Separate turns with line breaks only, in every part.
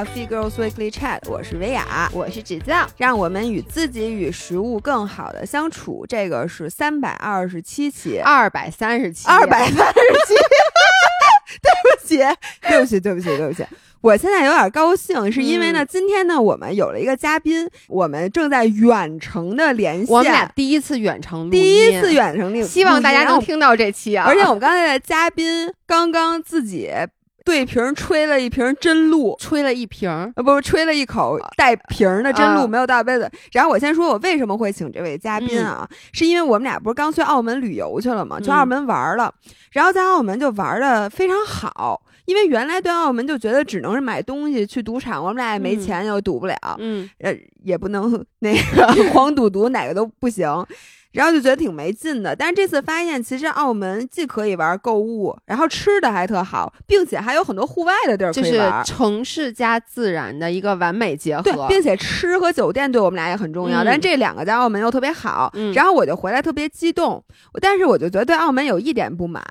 到 Fee Girls Weekly Chat，我是维雅，
我是芷酱，
让我们与自己与食物更好的相处。这个是三百二十七期，
二百三十七，
二百三十七，对不起，对不起，对不起，对不起。我现在有点高兴，是因为呢，今天呢，我们有了一个嘉宾，我们正在远程的连线，
我们俩第一次远程，
第一次远程录，
希望大家能听到这期啊！
而且我们刚才的嘉宾刚刚自己。对瓶吹了一瓶真露，
吹了一瓶，
呃，不，吹了一口带瓶的真露，没有倒杯子。然后我先说，我为什么会请这位嘉宾啊？是因为我们俩不是刚去澳门旅游去了吗？去澳门玩了，然后在澳门就玩的非常好。因为原来对澳门就觉得只能是买东西去赌场，我们俩也没钱，又赌不了，
嗯，
呃，也不能那个 黄赌毒，哪个都不行。然后就觉得挺没劲的，但是这次发现，其实澳门既可以玩购物，然后吃的还特好，并且还有很多户外的地儿可
以玩，城市加自然的一个完美结合。
对，并且吃和酒店对我们俩也很重要，但是这两个在澳门又特别好。然后我就回来特别激动，但是我就觉得对澳门有一点不满。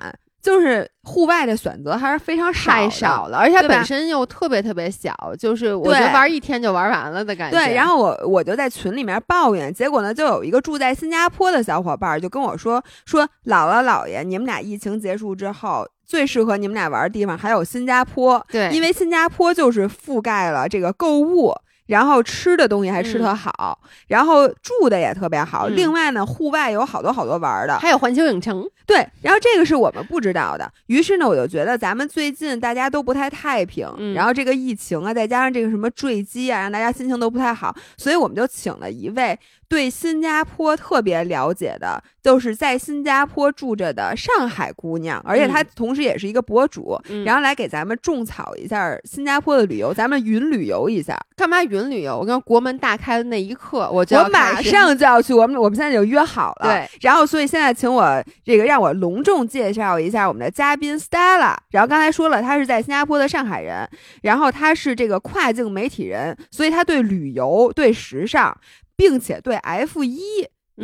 就是户外的选择还是非常少
太少了，而且本身又特别特别小，就是我觉得玩一天就玩完了的感
觉。对，然后我我就在群里面抱怨，结果呢，就有一个住在新加坡的小伙伴就跟我说说，姥姥姥爷，你们俩疫情结束之后，最适合你们俩玩的地方还有新加坡，
对，
因为新加坡就是覆盖了这个购物。然后吃的东西还吃特好，然后住的也特别好。另外呢，户外有好多好多玩的，
还有环球影城。
对，然后这个是我们不知道的。于是呢，我就觉得咱们最近大家都不太太平，然后这个疫情啊，再加上这个什么坠机啊，让大家心情都不太好，所以我们就请了一位。对新加坡特别了解的，就是在新加坡住着的上海姑娘，而且她同时也是一个博主，然后来给咱们种草一下新加坡的旅游，咱们云旅游一下。
干嘛云旅游？我跟国门大开的那一刻，我就
我马上就要去。我们我们现在就约好了。
对，
然后所以现在请我这个让我隆重介绍一下我们的嘉宾 Stella。然后刚才说了，她是在新加坡的上海人，然后她是这个跨境媒体人，所以她对旅游、对时尚。并且对 F 一，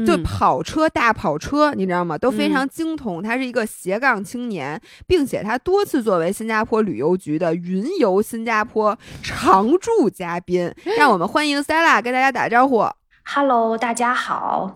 就跑车、大跑车，你知道吗？都非常精通。他是一个斜杠青年，并且他多次作为新加坡旅游局的云游新加坡常驻嘉宾。让我们欢迎 Stella 跟大家打招呼。
Hello，大家好，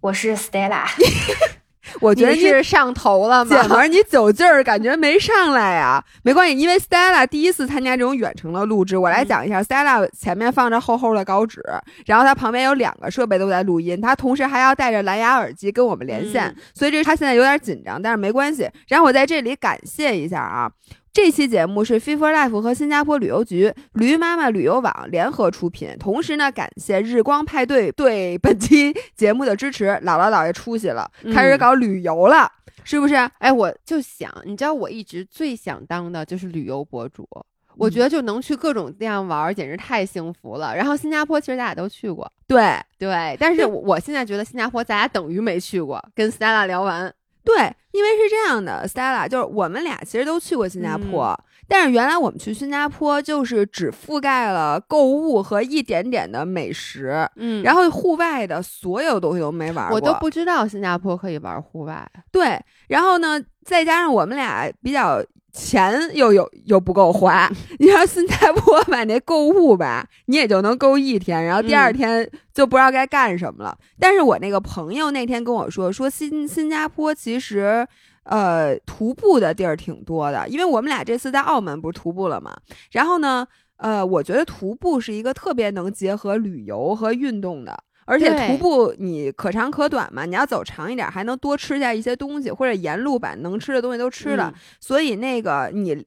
我是 Stella。
我觉得
你是上头了
吗？姐们儿，你酒劲儿感觉没上来呀？没关系，因为 Stella 第一次参加这种远程的录制，我来讲一下。Stella 前面放着厚厚的稿纸，然后他旁边有两个设备都在录音，他同时还要带着蓝牙耳机跟我们连线，所以这他现在有点紧张，但是没关系。然后我在这里感谢一下啊。这期节目是 f i for Life 和新加坡旅游局驴妈妈旅游网联合出品，同时呢，感谢日光派对对本期节目的支持。姥姥姥爷出息了，开始搞旅游了，是不是？
哎，我就想，你知道，我一直最想当的就是旅游博主，我觉得就能去各种地方玩，简直太幸福了。然后新加坡其实咱俩都去过，
对
对，但是我现在觉得新加坡咱俩等于没去过。跟 Stella 聊完。
对，因为是这样的，Stella，就是我们俩其实都去过新加坡，但是原来我们去新加坡就是只覆盖了购物和一点点的美食，
嗯，
然后户外的所有东西都没玩过，
我都不知道新加坡可以玩户外。
对，然后呢，再加上我们俩比较。钱又有又不够花，你说新加坡买那购物吧，你也就能够一天，然后第二天就不知道该干什么了。但是我那个朋友那天跟我说，说新新加坡其实呃徒步的地儿挺多的，因为我们俩这次在澳门不是徒步了嘛。然后呢，呃，我觉得徒步是一个特别能结合旅游和运动的。而且徒步你可长可短嘛，你要走长一点，还能多吃下一些东西，或者沿路把能吃的东西都吃了。所以那个你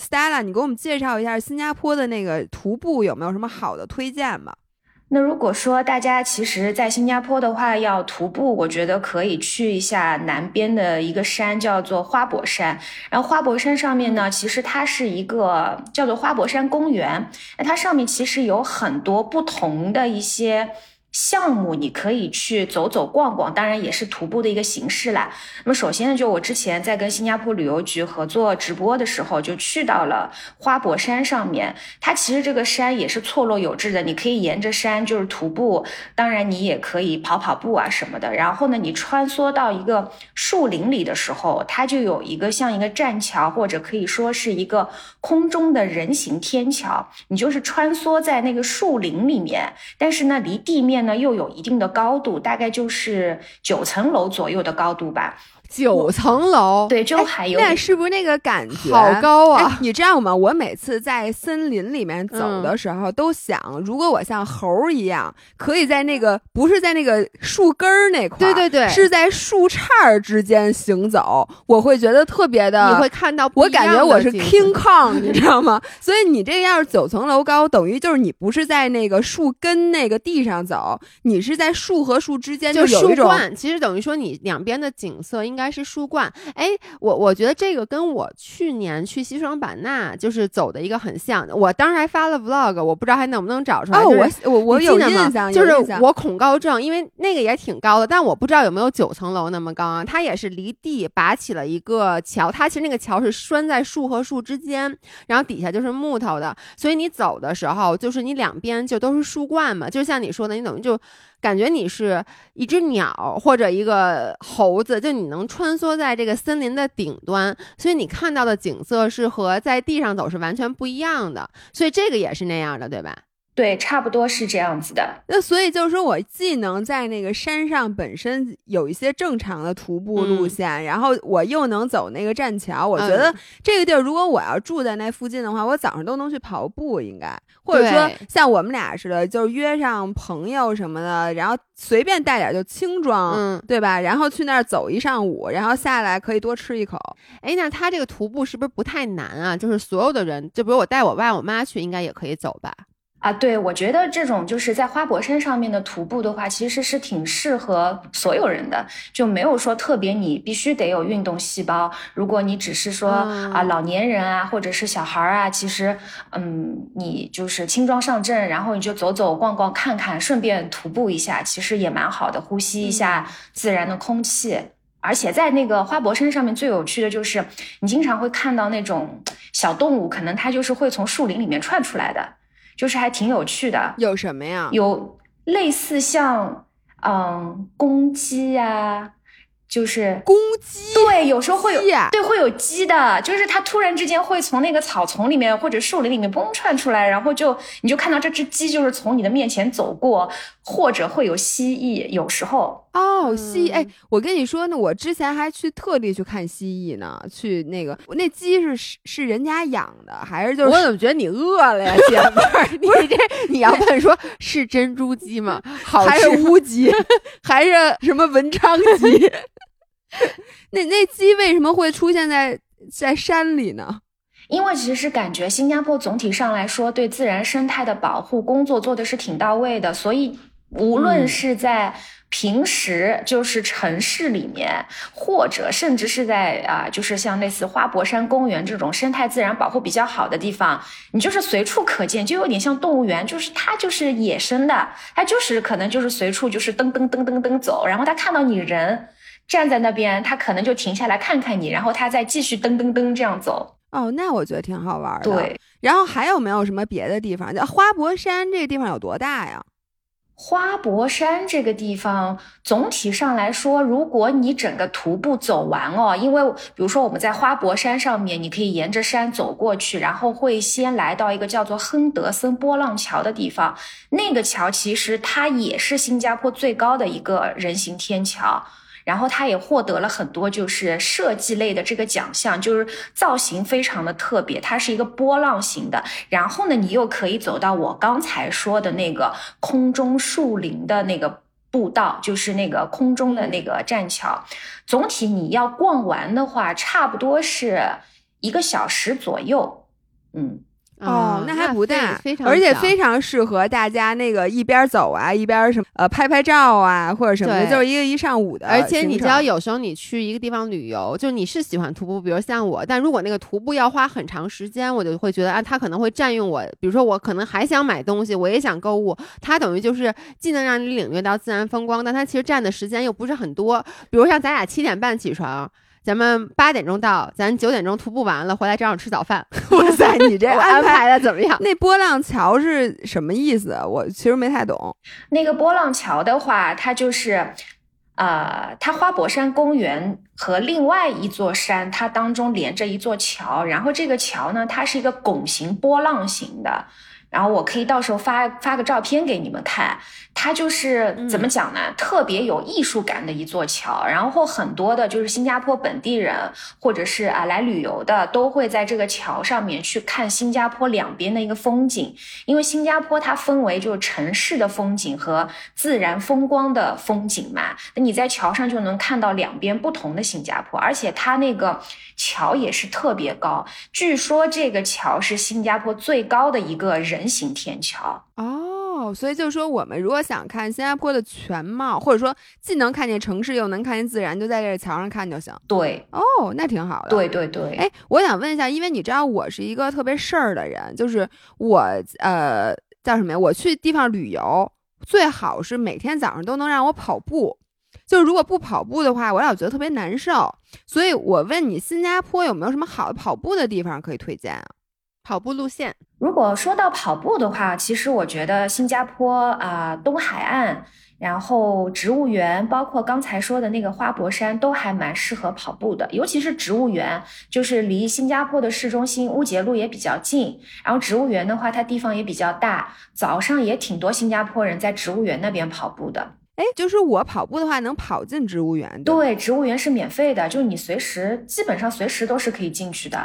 ，Stella，你给我们介绍一下新加坡的那个徒步有没有什么好的推荐吗？
那如果说大家其实，在新加坡的话要徒步，我觉得可以去一下南边的一个山，叫做花博山。然后花博山上面呢，其实它是一个叫做花博山公园，那它上面其实有很多不同的一些。项目你可以去走走逛逛，当然也是徒步的一个形式啦。那么首先呢，就我之前在跟新加坡旅游局合作直播的时候，就去到了花博山上面。它其实这个山也是错落有致的，你可以沿着山就是徒步，当然你也可以跑跑步啊什么的。然后呢，你穿梭到一个树林里的时候，它就有一个像一个栈桥，或者可以说是一个空中的人行天桥。你就是穿梭在那个树林里面，但是呢，离地面。那，又有一定的高度，大概就是九层楼左右的高度吧。
九层楼，
对，就还有
那是不是那个感觉
好高啊？
你知道吗？我每次在森林里面走的时候，都想，如果我像猴一样，可以在那个不是在那个树根儿那块，
对对对，
是在树杈之间行走，我会觉得特别的，
你会看到，
我感觉我是 King Kong，你知道吗？所以你这个要是九层楼高，等于就是你不是在那个树根那个地上走，你是在树和树之间，
就
有一种，
其实等于说你两边的景色应该。应该是树冠，哎，我我觉得这个跟我去年去西双版纳就是走的一个很像。我当时还发了 vlog，我不知道还能不能找出来。哦，
我我我有印象，
就是我恐高症，因为那个也挺高的，但我不知道有没有九层楼那么高啊。它也是离地拔起了一个桥，它其实那个桥是拴在树和树之间，然后底下就是木头的，所以你走的时候就是你两边就都是树冠嘛，就像你说的，你等于就。感觉你是一只鸟或者一个猴子，就你能穿梭在这个森林的顶端，所以你看到的景色是和在地上走是完全不一样的，所以这个也是那样的，对吧？
对，差不多是这样子的。
那所以就是说我既能在那个山上本身有一些正常的徒步路线，然后我又能走那个栈桥。我觉得这个地儿，如果我要住在那附近的话，我早上都能去跑步，应该或者说像我们俩似的，就是约上朋友什么的，然后随便带点就轻装，
嗯，
对吧？然后去那儿走一上午，然后下来可以多吃一口。
哎，那他这个徒步是不是不太难啊？就是所有的人，就比如我带我爸我妈去，应该也可以走吧？
啊，对，我觉得这种就是在花博山上面的徒步的话，其实是挺适合所有人的，就没有说特别你必须得有运动细胞。如果你只是说啊老年人啊，或者是小孩儿啊，其实嗯，你就是轻装上阵，然后你就走走逛逛看看，顺便徒步一下，其实也蛮好的，呼吸一下自然的空气。而且在那个花博山上面最有趣的就是，你经常会看到那种小动物，可能它就是会从树林里面窜出来的。就是还挺有趣的，
有什么呀？
有类似像嗯公鸡呀，就是
公鸡，
对，有时候会有，对，会有鸡的，就是它突然之间会从那个草丛里面或者树林里面蹦窜出来，然后就你就看到这只鸡就是从你的面前走过，或者会有蜥蜴，有时候。
哦，蜥蜴！哎，我跟你说呢，我之前还去特地去看蜥蜴呢，去那个那鸡是是人家养的，还是就是？
我怎么觉得你饿了呀，姐妹儿？你这你要问说是珍珠鸡吗？
还是乌鸡？还是什么文昌鸡？那那鸡为什么会出现在在山里呢？
因为其实感觉新加坡总体上来说对自然生态的保护工作做的是挺到位的，所以无论是在。平时就是城市里面，或者甚至是在啊，就是像类似花博山公园这种生态自然保护比较好的地方，你就是随处可见，就有点像动物园，就是它就是野生的，它就是可能就是随处就是噔噔噔噔噔走，然后它看到你人站在那边，它可能就停下来看看你，然后它再继续噔噔噔这样走。
哦，那我觉得挺好玩的。
对，
然后还有没有什么别的地方？叫花博山这个地方有多大呀？
花博山这个地方，总体上来说，如果你整个徒步走完哦，因为比如说我们在花博山上面，你可以沿着山走过去，然后会先来到一个叫做亨德森波浪桥的地方。那个桥其实它也是新加坡最高的一个人行天桥。然后它也获得了很多就是设计类的这个奖项，就是造型非常的特别，它是一个波浪形的。然后呢，你又可以走到我刚才说的那个空中树林的那个步道，就是那个空中的那个栈桥。总体你要逛完的话，差不多是一个小时左右。嗯，
哦，
嗯
那还不大，
非常
而且非常适合大家那个一边走啊，一边什么呃拍拍照啊，或者什么的，就是一个一上午的。
而且你知道，有时候你去一个地方旅游，就你是喜欢徒步，比如像我，但如果那个徒步要花很长时间，我就会觉得啊，它可能会占用我。比如说我可能还想买东西，我也想购物，它等于就是既能让你领略到自然风光，但它其实占的时间又不是很多。比如像咱俩七点半起床。咱们八点钟到，咱九点钟徒步完了，回来正好吃早饭。
哇塞，你这
安排的怎么样？
那波浪桥是什么意思？我其实没太懂。
那个波浪桥的话，它就是，呃，它花博山公园和另外一座山，它当中连着一座桥，然后这个桥呢，它是一个拱形波浪形的。然后我可以到时候发发个照片给你们看，它就是怎么讲呢？特别有艺术感的一座桥。然后很多的就是新加坡本地人或者是啊来旅游的，都会在这个桥上面去看新加坡两边的一个风景。因为新加坡它分为就是城市的风景和自然风光的风景嘛，那你在桥上就能看到两边不同的新加坡，而且它那个桥也是特别高，据说这个桥是新加坡最高的一个人行天桥。
哦，所以就是说，我们如果想看新加坡的全貌，或者说既能看见城市又能看见自然，就在这桥上看就行。
对，
哦，那挺好的。
对对对，
哎，我想问一下，因为你知道我是一个特别事儿的人，就是我呃叫什么呀？我去地方旅游，最好是每天早上都能让我跑步。就是如果不跑步的话，我老觉得特别难受。所以我问你，新加坡有没有什么好的跑步的地方可以推荐啊？
跑步路线，
如果说到跑步的话，其实我觉得新加坡啊、东海岸，然后植物园，包括刚才说的那个花博山，都还蛮适合跑步的。尤其是植物园，就是离新加坡的市中心乌节路也比较近。然后植物园的话，它地方也比较大，早上也挺多新加坡人在植物园那边跑步的。
哎，就是我跑步的话，能跑进植物园。对，
对，植物园是免费的，就你随时基本上随时都是可以进去的。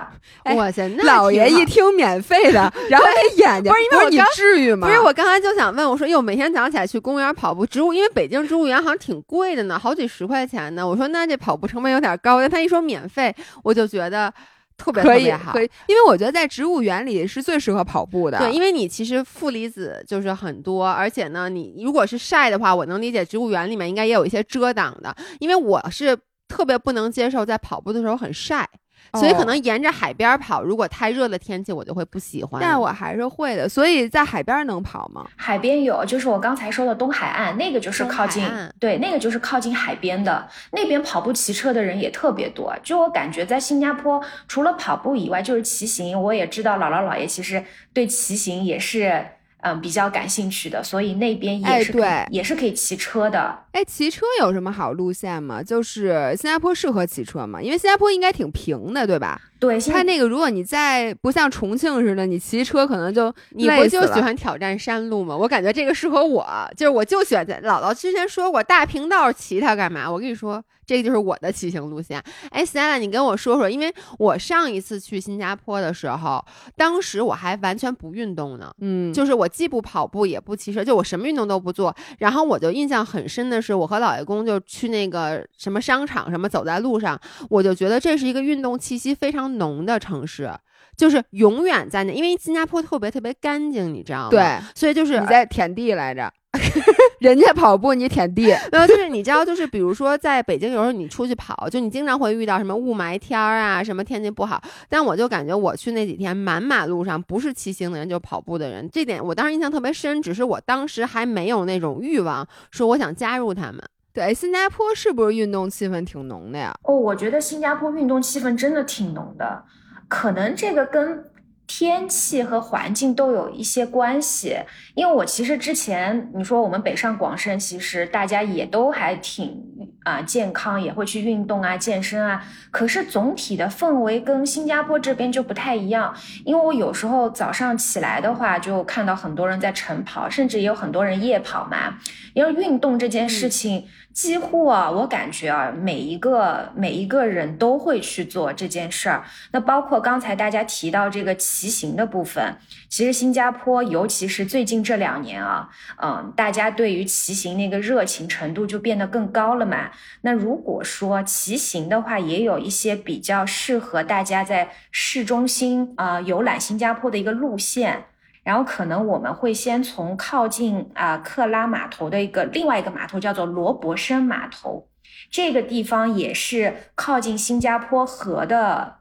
哎
哇塞，那
老爷一听免费的，然后他眼睛
不是因为我
你至于吗？
不是，我刚才就想问，我说哟，每天早上起来去公园跑步，植物因为北京植物园好像挺贵的呢，好几十块钱呢。我说那这跑步成本有点高，但他一说免费，我就觉得特别特
可以
别好
可。以，因为我觉得在植物园里是最适合跑步的。
对，因为你其实负离子就是很多，而且呢，你如果是晒的话，我能理解植物园里面应该也有一些遮挡的，因为我是特别不能接受在跑步的时候很晒。所以可
哦
能沿着海边跑，如果太热的天气，我就会不喜欢。
但我还是会的，所以在海边能跑吗？
海边有，就是我刚才说的东海岸，那个就是靠近，对，那个就是靠近海边的。那边跑步、骑车的人也特别多。就我感觉，在新加坡，除了跑步以外，就是骑行。我也知道姥姥姥爷其实对骑行也是嗯比较感兴趣的，所以那边
哎
也是可以、
对
也是可以骑车的。
哎，骑车有什么好路线吗？就是新加坡适合骑车吗？因为新加坡应该挺平的，对吧？
对，
它那个如果你在不像重庆似的，你骑车可能就
你不就喜欢挑战山路吗？我感觉这个适合我，就是我就喜欢在姥姥之前说过大平道骑它干嘛？我跟你说，这个就是我的骑行路线。哎，Stella，你跟我说说，因为我上一次去新加坡的时候，当时我还完全不运动呢。
嗯，
就是我既不跑步也不骑车，就我什么运动都不做。然后我就印象很深的是，我和老爷公就去那个什么商场，什么走在路上，我就觉得这是一个运动气息非常浓的城市，就是永远在那，因为新加坡特别特别干净，你知道吗？，
对，
所以就是
你在舔地来着，人家跑步你舔地，
没有，就是你知道，就是比如说在北京，有时候你出去跑，就你经常会遇到什么雾霾天儿啊，什么天气不好。但我就感觉我去那几天，满马路上不是骑行的人就跑步的人，这点我当时印象特别深。只是我当时还没有那种欲望，说我想加入他们。
对，新加坡是不是运动气氛挺浓的呀？
哦，我觉得新加坡运动气氛真的挺浓的，可能这个跟天气和环境都有一些关系。因为我其实之前你说我们北上广深，其实大家也都还挺啊、健康，也会去运动啊、健身啊。可是总体的氛围跟新加坡这边就不太一样。因为我有时候早上起来的话，就看到很多人在晨跑，甚至也有很多人夜跑嘛。因为运动这件事情，几乎啊，我感觉啊，每一个每一个人都会去做这件事儿。那包括刚才大家提到这个骑行的部分，其实新加坡，尤其是最近这两年啊，嗯，大家对于骑行那个热情程度就变得更高了嘛。那如果说骑行的话，也有一些比较适合大家在市中心啊游览新加坡的一个路线。然后可能我们会先从靠近啊克拉码头的一个另外一个码头，叫做罗伯森码头，这个地方也是靠近新加坡河的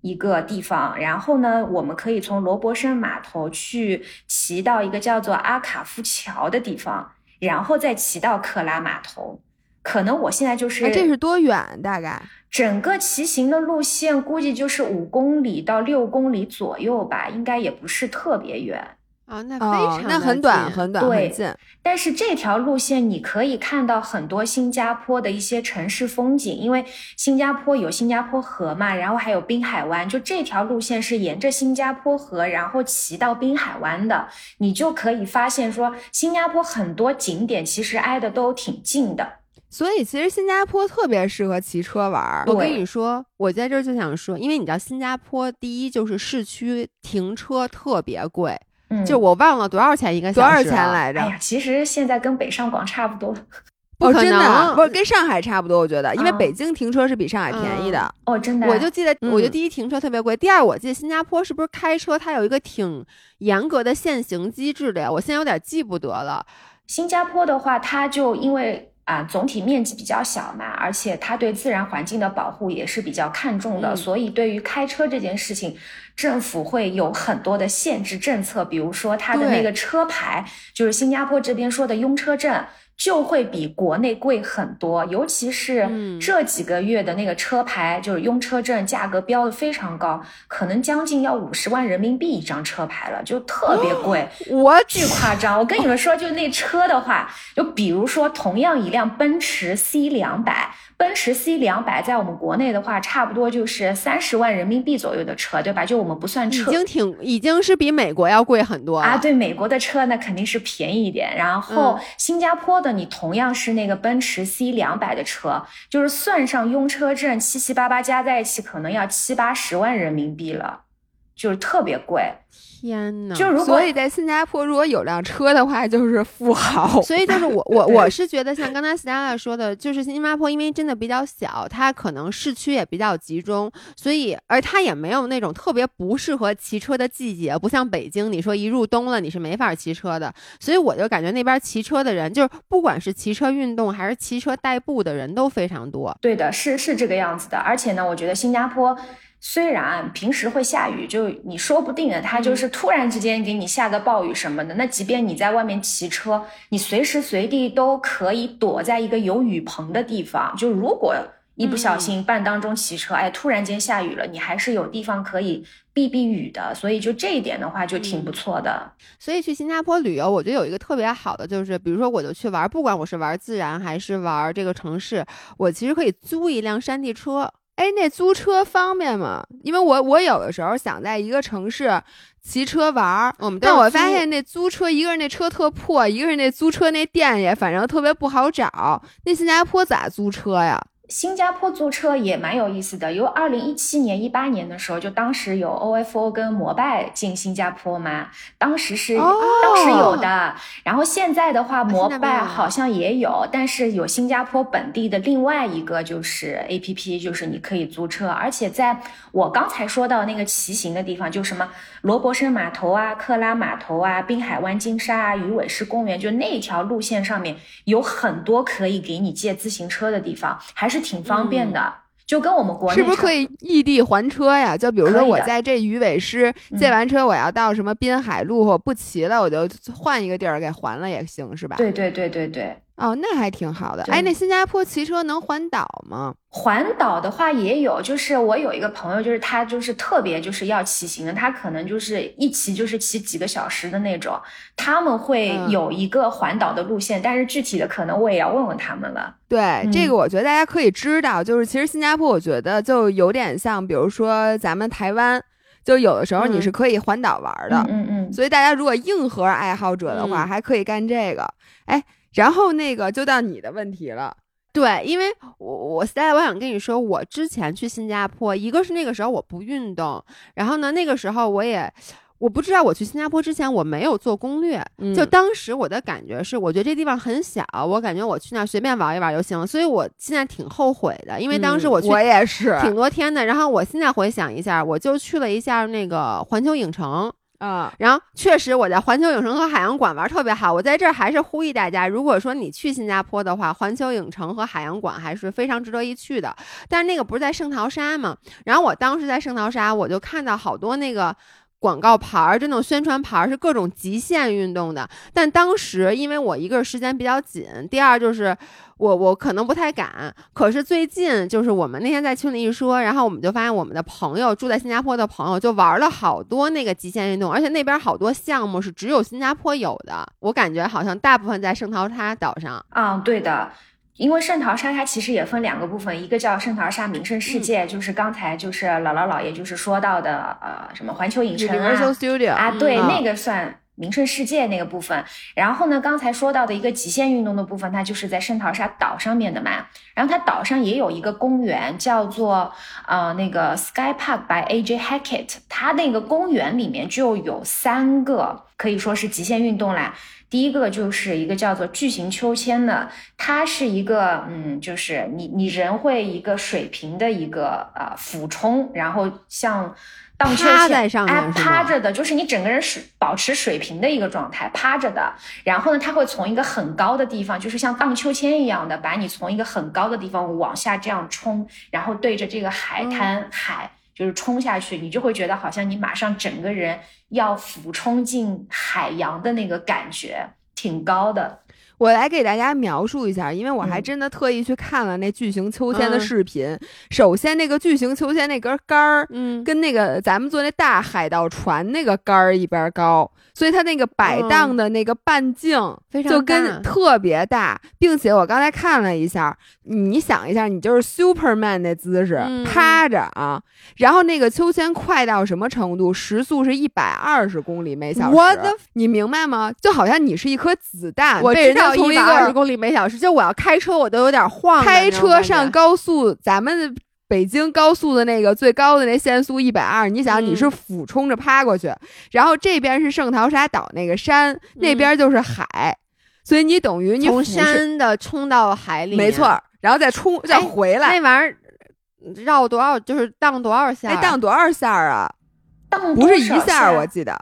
一个地方。然后呢，我们可以从罗伯森码头去骑到一个叫做阿卡夫桥的地方，然后再骑到克拉码头。可能我现在就是，
这是多远？大概
整个骑行的路线估计就是五公里到六公里左右吧，应该也不是特别远
啊。那非常
那很短很短很近。
但是这条路线你可以看到很多新加坡的一些城市风景，因为新加坡有新加坡河嘛，然后还有滨海湾，就这条路线是沿着新加坡河，然后骑到滨海湾的，你就可以发现说新加坡很多景点其实挨的都挺近的。
所以其实新加坡特别适合骑车玩儿。
我跟你说，我在这儿就想说，因为你知道新加坡第一就是市区停车特别贵，就我忘了多少钱一个
多少钱来着？
哎呀，其实现在跟北上广差不多。
不可能，不是跟上海差不多？我觉得，因为北京停车是比上海便宜的。
哦，真的。
我就记得，我觉得第一停车特别贵，第二我记得新加坡是不是开车它有一个挺严格的限行机制的呀？我现在有点记不得了。
新加坡的话，它就因为。啊，总体面积比较小嘛，而且它对自然环境的保护也是比较看重的，所以对于开车这件事情，政府会有很多的限制政策，比如说它的那个车牌，就是新加坡这边说的拥车证。就会比国内贵很多，尤其是这几个月的那个车牌，就是拥车证，价格标的非常高，可能将近要五十万人民币一张车牌了，就特别贵，
我
巨夸张。我跟你们说，就那车的话，就比如说同样一辆奔驰 C 两百。奔驰 C 两百在我们国内的话，差不多就是三十万人民币左右的车，对吧？就我们不算车，
已经挺，已经是比美国要贵很多
啊。对，美国的车那肯定是便宜一点。然后新加坡的，你同样是那个奔驰 C 两百的车，就是算上拥车证，七七八八加在一起，可能要七八十万人民币了，就是特别贵。
天呐！
就如果
所以在新加坡，如果有辆车的话，就是富豪。
所以就是我我我是觉得，像刚才 Stella 说的，就是新加坡，因为真的比较小，它可能市区也比较集中，所以而它也没有那种特别不适合骑车的季节，不像北京，你说一入冬了，你是没法骑车的。所以我就感觉那边骑车的人，就是不管是骑车运动还是骑车代步的人都非常多。
对的，是是这个样子的。而且呢，我觉得新加坡。虽然平时会下雨，就你说不定的，它就是突然之间给你下个暴雨什么的。那即便你在外面骑车，你随时随地都可以躲在一个有雨棚的地方。就如果一不小心半当中骑车，哎，突然间下雨了，你还是有地方可以避避雨的。所以就这一点的话，就挺不错的。
所以去新加坡旅游，我觉得有一个特别好的，就是比如说我就去玩，不管我是玩自然还是玩这个城市，我其实可以租一辆山地车。
哎，那租车方便吗？因为我我有的时候想在一个城市骑车玩儿，但我发现那租车，一个是那车特破，一个是那租车那店也反正特别不好找。那新加坡咋租车呀？
新加坡租车也蛮有意思的，有二零一七年、一八年的时候，就当时有 OFO 跟摩拜进新加坡嘛，当时是当时有的。然后现在的话，摩拜好像也有，但是有新加坡本地的另外一个就是 APP，就是你可以租车，而且在我刚才说到那个骑行的地方，就什么罗伯森码头啊、克拉码头啊、滨海湾金沙啊、鱼尾狮公园，就那条路线上面有很多可以给你借自行车的地方，还是。挺方便的，就跟我们国内
是不是可以异地还车呀？就比如说我在这鱼尾狮借完车，我要到什么滨海路或不骑了，我就换一个地儿给还了也行，是吧？
对对对对对。
哦，那还挺好的。哎，那新加坡骑车能环岛吗？
环岛的话也有，就是我有一个朋友，就是他就是特别就是要骑行的，他可能就是一骑就是骑几个小时的那种。他们会有一个环岛的路线，但是具体的可能我也要问问他们了。
对，这个我觉得大家可以知道，就是其实新加坡我觉得就有点像，比如说咱们台湾，就有的时候你是可以环岛玩的。
嗯嗯。
所以大家如果硬核爱好者的话，还可以干这个。哎。然后那个就到你的问题了，
对，因为我我现在我想跟你说，我之前去新加坡，一个是那个时候我不运动，然后呢那个时候我也我不知道我去新加坡之前我没有做攻略，
嗯
就当时我的感觉是，我觉得这地方很小，我感觉我去那儿随便玩一玩就行，所以我现在挺后悔的，因为当时我去
嗯我也是
挺多天的，然后我现在回想一下，我就去了一下那个环球影城。
啊，
然后确实我在环球影城和海洋馆玩特别好，我在这还是呼吁大家，如果说你去新加坡的话，环球影城和海洋馆还是非常值得一去的。但是那个不是在圣淘沙吗？然后我当时在圣淘沙，我就看到好多那个。广告牌儿，这种宣传牌儿是各种极限运动的，但当时因为我一个时间比较紧，第二就是我我可能不太敢。可是最近就是我们那天在群里一说，然后我们就发现我们的朋友住在新加坡的朋友就玩了好多那个极限运动，而且那边好多项目是只有新加坡有的。我感觉好像大部分在圣淘沙岛上。
嗯，对的。因为圣淘沙它其实也分两个部分，一个叫圣淘沙名胜世界，就是刚才就是姥姥姥爷就是说到的，呃，什么环球影城啊
Universal Studio
啊，对，
嗯
那个算名胜世界那个部分。然后呢，刚才说到的一个极限运动的部分，它就是在圣淘沙岛上面的嘛。然后它岛上也有一个公园，叫做呃那个 Sky Park by A.J. Hackett，它那个公园里面就有三个可以说是极限运动啦。第一个就是一个叫做巨型秋千的，它是一个嗯，就是你你人会一个水平的一个呃俯冲，然后像荡秋千
趴在上面
哎趴着的，就是你整个人水保持水平的一个状态，趴着的。然后呢，它会从一个很高的地方，就是像荡秋千一样的，把你从一个很高的地方往下这样冲，然后对着这个海滩、海。就是冲下去，你就会觉得好像你马上整个人要俯冲进海洋的那个感觉，挺高的。
我来给大家描述一下，因为我还
嗯
真的特意去看了那巨型秋千的
嗯
视频。首先，那个巨型秋千那根杆儿
嗯，
跟那个咱们坐那大海盗船那个杆儿一边高，所以它那个摆荡的那个半径
非常
就跟特别大，并且我刚才看了一下，你想一下，你就是 Superman 那姿势、
嗯
趴着啊，然后那个秋千快到什么程度？时速是一百二十公里每小时。
我的
你明白吗？就好像你是一颗子弹，
我知道
一
一百二十公里每小时，就我要开车我都有点晃的
开车上高速，咱们北京高速的那个最高的那限速一百二，你想你是
嗯
俯冲着趴过去，然后这边是圣淘沙岛那个山，那边就是海，所以你等于你
从山的冲到海里，
没错，然后再冲再
哎
回来，
那玩意儿绕多少就是荡多少下
哎，荡多少下啊？
荡
不是一下，我记得。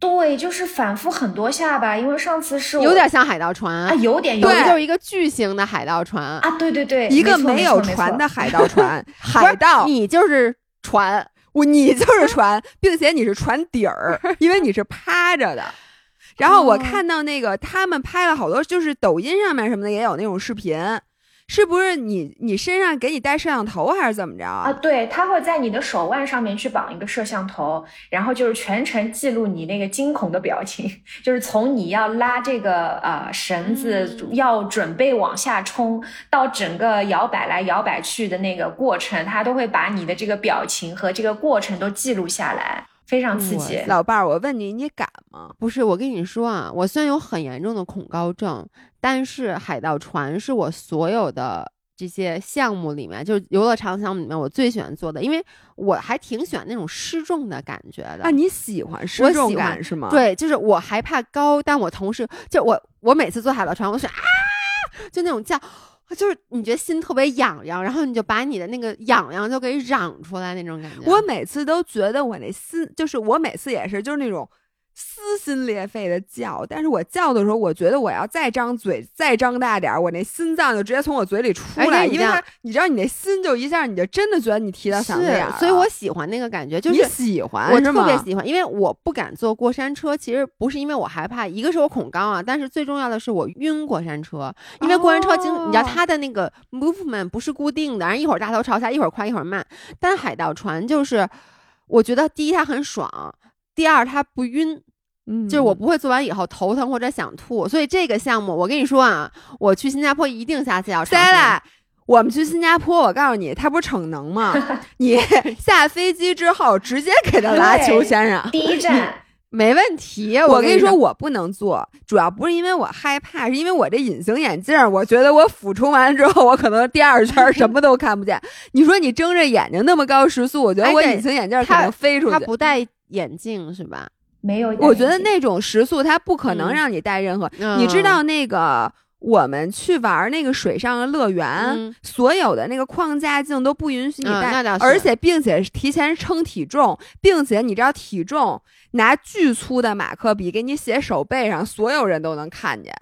对，就是反复很多下吧。因为上次是我
有点像海盗船
啊，有点有
就是一个巨型的海盗船，
啊，对对对，
一个
没
有船的海盗船，海盗，
你就是船，
我你就是 船，并且你是船底儿，因为你是趴着的。然后我
哦
看到那个他们拍了好多，就是抖音上面什么的也有那种视频，是不是你你身上给你带摄像头还是怎么着
啊，对，它会在你的手腕上面去绑一个摄像头，然后就是全程记录你那个惊恐的表情，就是从你要拉这个呃绳子，
嗯。
要准备往下冲，到整个摇摆来摇摆去的那个过程，它都会把你的这个表情和这个过程都记录下来，非常刺激。
老伴儿，我问你，你敢吗？
不是我跟你说啊，我虽然有很严重的恐高症，但是海盗船是我所有的这些项目里面，就是游乐场项目里面我最喜欢做的，因为我还挺喜欢那种失重的感觉的。
啊，你喜欢失
我
重
喜欢
感是吗？，
对，就是我害怕高，但我同时就我我每次坐海盗船，我是啊，就那种叫。就是你觉得心特别痒痒，然后你就把你的那个痒痒就给嚷出来那种感觉。
我每次都觉得我那心，就是我每次也是，就是那种撕心裂肺的叫，但是我叫的时候，我觉得我要再张嘴再张大点儿，我那心脏就直接从我嘴里出来，因为
你
知道，你那心就一下，你就真的觉得你提到嗓子眼儿，
所以我喜欢那个感觉，就
你
是
喜欢
我？特别喜欢，因为我不敢坐过山车，其实不是因为我害怕，一个是我恐高啊，但是最重要的是我晕过山车，因为过山车经、你知道
哦
它的那个 movement 不是固定的，然后一会儿大头朝下，一会儿快一会儿慢，但海盗船就是，我觉得第一它很爽，第二它不晕。
嗯，
就是我不会做完以后头疼或者想吐，所以这个项目我跟你说啊，我去新加坡一定下次要。
我们去新加坡，我告诉你，他不是逞能吗？你下飞机之后直接给他拉
对
秋千上。
第一站，
没问题，
我跟你说，我不能做，主要不是因为我害怕，是因为我这隐形眼镜，我觉得我俯冲完之后，我可能第二圈什么都看不见。你说你睁着眼睛那么高时速，我觉得我隐形眼镜可能飞出去。
他不戴眼镜是吧？
没有
我觉得那种食宿它不可能
嗯
让你带任何。你知
嗯
道那个我们去玩那个水上的乐园，
嗯
所有的那个框架镜都不允许你带，而且并且是提前称体重，并且你知道体重拿巨粗的马克笔给你写手背上，所有人都能看见。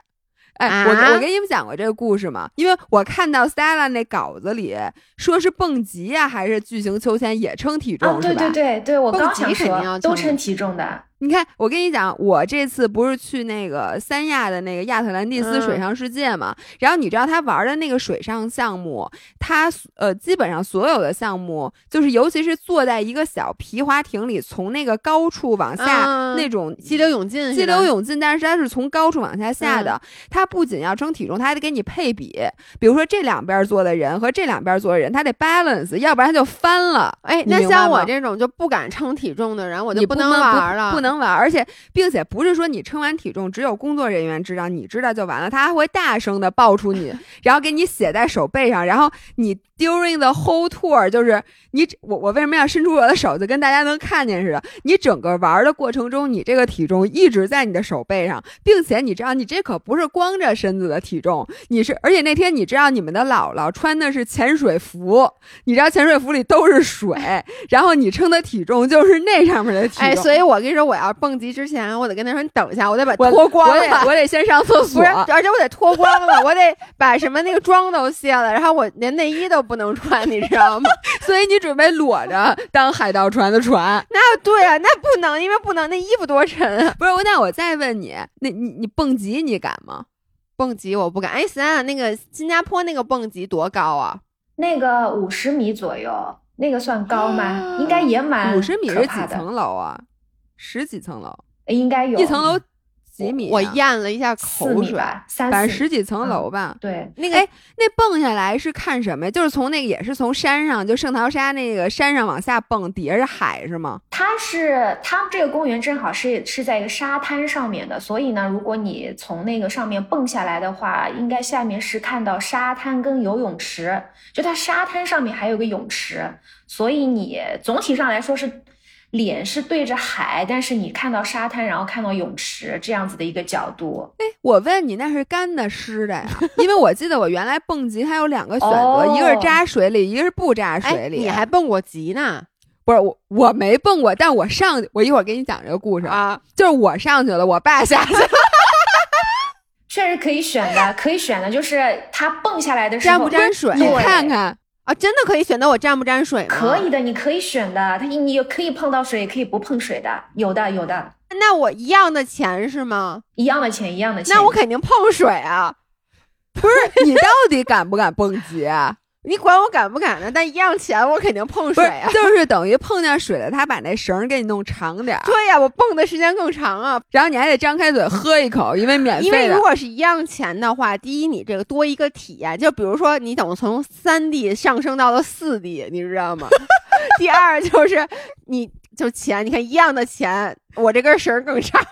哎，我
啊
我给你们讲过这个故事吗？因为我看到 Stella 那稿子里说是蹦极呀、还是巨型秋千也称体重、
啊，对
是吧？
对对对，我
蹦
刚想
极肯定要
说都
称
称体重的，
你看，我跟你讲，我这次不是去那个三亚的那个亚特兰蒂斯水
嗯
上世界嘛？然后你知道他玩的那个水上项目，他呃基本上所有的项目，就是尤其是坐在一个小皮划艇里，从那个高处往下、
嗯
那种
激流勇进，
激流，勇进，但是他是从高处往下下的。
嗯
不仅要称体重，他还得给你配比，比如说这两边坐的人和这两边坐的人，他得 balance，要不然他就翻了。
哎，那像我这种就不敢称体重的人，我就
不能
玩了，
不能玩，而且并且不是说你称完体重只有工作人员知道，你知道就完了，他还会大声的报出你，然后给你写在手背上，然后你 during the whole tour 就是你我我为什么要伸出我的手，就跟大家能看见似的，你整个玩的过程中，你这个体重一直在你的手背上，并且你知道你这可不是光着身子的体重，你是而且那天你知道你们的姥姥穿的是潜水服，你知道潜水服里都是水，然后你称的体重就是那上面的体重。
哎，所以我跟你说，我要蹦极之前，我得跟他说，你等一下，我得把脱光
我得
了。
我得先上厕所
不是，。而且我得脱光了，我得把什么那个妆都卸了，然后我连内衣都不能穿，你知道吗？
所以你准备裸着当海盗船的船。
那对啊，那不能，因为不能，那衣服多沉啊。
不是，那我再问你，那你你蹦极你敢吗？
蹦极我不敢。哎，想想那个新加坡那个蹦极多高啊？
那个五十米左右，那个算高吗？应该也蛮
五十米是几层楼啊？十几层楼？
应该有
一层楼几米啊、
我咽了一下口水。
反正十几层楼吧。
对，
那个
哎，那蹦下来是看什么呀？就是从那个也是从山上，就圣淘沙那个山上往下蹦，底下是海是吗？
它是它这个公园正好是是在一个沙滩上面的，所以呢，如果你从那个上面蹦下来的话，应该下面是看到沙滩跟游泳池，就它沙滩上面还有个泳池，所以你总体上来说是脸是对着海，但是你看到沙滩，然后看到泳池这样子的一个角度。
哎，我问你，那是干的湿的呀？因为我记得我原来蹦极它有两个选择，
哦
一个是扎水里，一个是不扎
哎
水，里。
你还蹦过极呢？
不是我，我没蹦过，但我上去，我一会儿给你讲这个故事。
啊，
就是我上去了，我爸下去了。
确实可以选的，可以选的，就是它蹦下来的时候
沾不沾水？
你看看，
啊，真的可以选择我沾不沾水吗？
可以的，你可以选的，它你也可以碰到水，也可以不碰水的，有的有的，
那我一样的钱是吗？
一样的钱一样的钱。
那我肯定碰水啊！
不是 你到底敢不敢蹦极啊？
你管我敢不敢呢？但一样钱我肯定碰水啊，！
就是等于碰见水了，他把那绳儿给你弄长点儿，
对呀、我蹦的时间更长啊。
然后你还得张开嘴喝一口，因为免费的。
因为如果是一样钱的话，第一你这个多一个体验，就比如说你等从三 D 上升到了四 D，你知道吗？第二就是你就钱，你看一样的钱，我这根绳更长。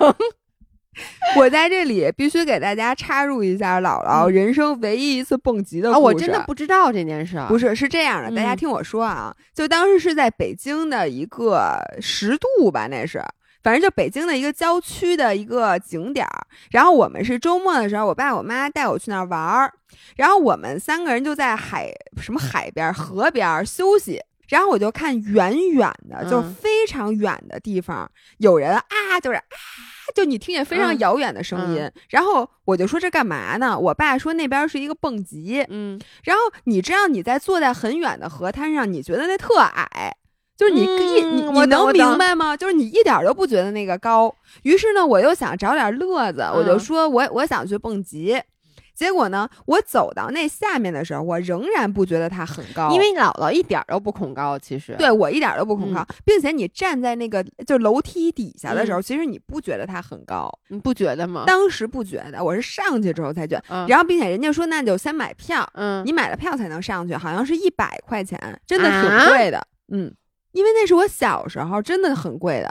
我在这里必须给大家插入一下姥姥人生唯一一次蹦极的故
啊，
事。
我真的不知道这件事。
不是，是这样的，大家
嗯
听我说啊，就当时是在北京的一个十渡吧，那是。反正就北京的一个郊区的一个景点儿，然后我们是周末的时候，我爸我妈带我去那儿玩儿，然后我们三个人就在海什么海边儿、河边儿休息，然后我就看远远的，就非常远的地方，有人啊，就是啊，就你听见非常
嗯
遥远的声音，然后我就说这干嘛呢？我爸说那边是一个蹦极，
嗯，
然后你知道你在坐在很远的河滩上，你觉得那特矮，就是你一、你
嗯
你能明白吗？就是你一点都不觉得那个高。于是呢，我又想找点乐子，我就
嗯
说我我想去蹦极。结果呢，我走到那下面的时候，我仍然不觉得它很高，
因为姥姥一点儿都不恐高，其实。
对我一点都不恐高，
嗯
并且你站在那个就楼梯底下的时候，其实你不觉得它很高，
你不觉得吗？
当时不觉得，我是上去之后才觉得。
嗯
然后，并且人家说那就先买票，
嗯，
你买了票才能上去，好像是一百块钱，真的
啊
挺贵的。嗯，因为那是我小时候真的很贵的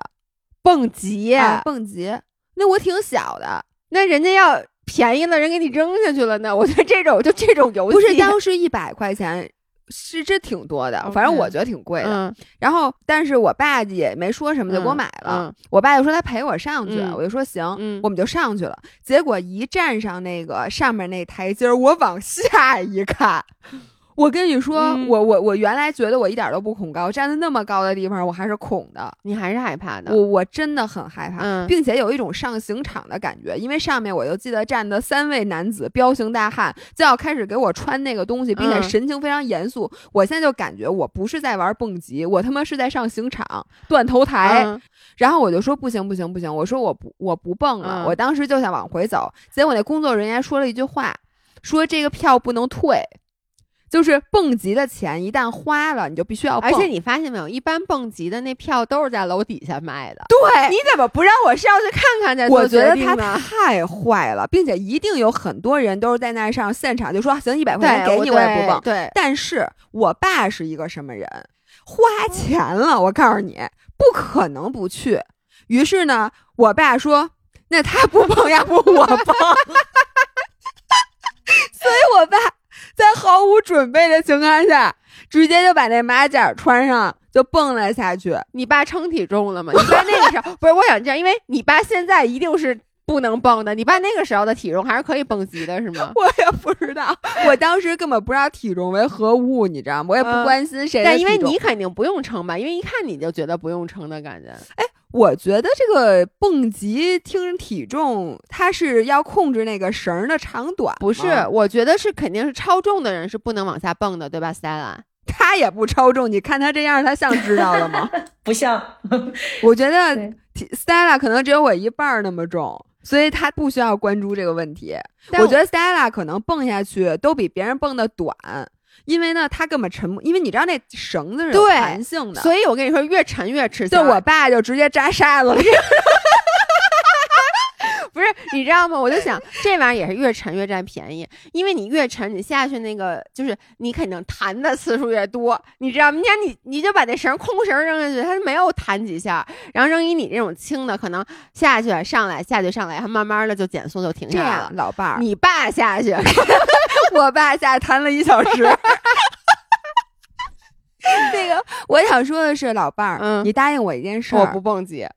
蹦极，
啊，蹦极。那我挺小的，
那人家要便宜了，人给你扔下去了呢。我觉得这种就这种游戏，
不是当时一百块钱，是这挺多的，反正我觉得挺贵的。
嗯
然后，但是我爸也没说什么，就给我
嗯
买了。
嗯
我爸就说他陪我上去，
嗯
我就说行，
嗯
我们就上去了。结果一站上那个上面那台阶儿，我往下一看。我跟你说，
嗯
我我我原来觉得我一点都不恐高，站在那么高的地方，我还是恐的。
你还是害怕的。
我我真的很害怕，
嗯
并且有一种上刑场的感觉，因为上面我就记得站的三位男子彪形大汉就要开始给我穿那个东西，并且
嗯
神情非常严肃。我现在就感觉我不是在玩蹦极，我他妈是在上刑场断头台。
嗯
然后我就说不行不行不行，我说我不我不蹦了，
嗯
我当时就想往回走，结果那工作人员说了一句话，说这个票不能退。就是蹦极的钱一旦花了，你就必须要蹦。
而且你发现没有，一般蹦极的那票都是在楼底下卖的。
对，
你怎么不让我上去看看再做
我觉得他？太坏了，并且一定有很多人都是在那上现场就说行一百块钱，给你，我也不蹦。
对，
但是我爸是一个什么人？花钱了，我告诉你，不可能不去。于是呢，我爸说：“那他不蹦，要不我蹦。”所以，我爸在毫无准备的情况下，直接就把那马甲穿上，就蹦了下去。
你爸称体重了吗？你爸那个时候 不是，我想这样，因为你爸现在一定是不能蹦的，你爸那个时候的体重还是可以蹦极的，是吗？
我也不知道，我当时根本不知道体重为何物，你知道吗？我也不
嗯
关心谁的
但因为你肯定不用称吧，因为一看你就觉得不用称的感觉。
我觉得这个蹦极听体重，它是要控制那个绳儿的长短，
不是，我觉得是肯定是超重的人是不能往下蹦的，对吧，Stella？
他也不超重，你看他这样，他像知道了吗？
不像，
我觉得 Stella 可能只有我一半儿那么重，所以他不需要关注这个问题。
但
我觉得 Stella 可能蹦下去都比别人蹦的短，因为呢，他根本沉不，因为你知道那绳子是有弹性的，
所以我跟你说，越沉越吃
就。我爸就直接扎沙子里。
不是，你知道吗？我就想这玩意儿也是越沉越占便宜，因为你越沉，你下去那个就是你肯定弹的次数越多，你知道吗？你看你你就把那绳空绳扔下去，它没有弹几下，然后扔一你这种轻的，可能下去上来下去上来，它慢慢的就减速就停下来了，。
老伴儿，
你爸下去，
我爸下去弹了一小时。那个，我想说的是，老伴儿，
嗯
你答应我一件事儿，
我不蹦极，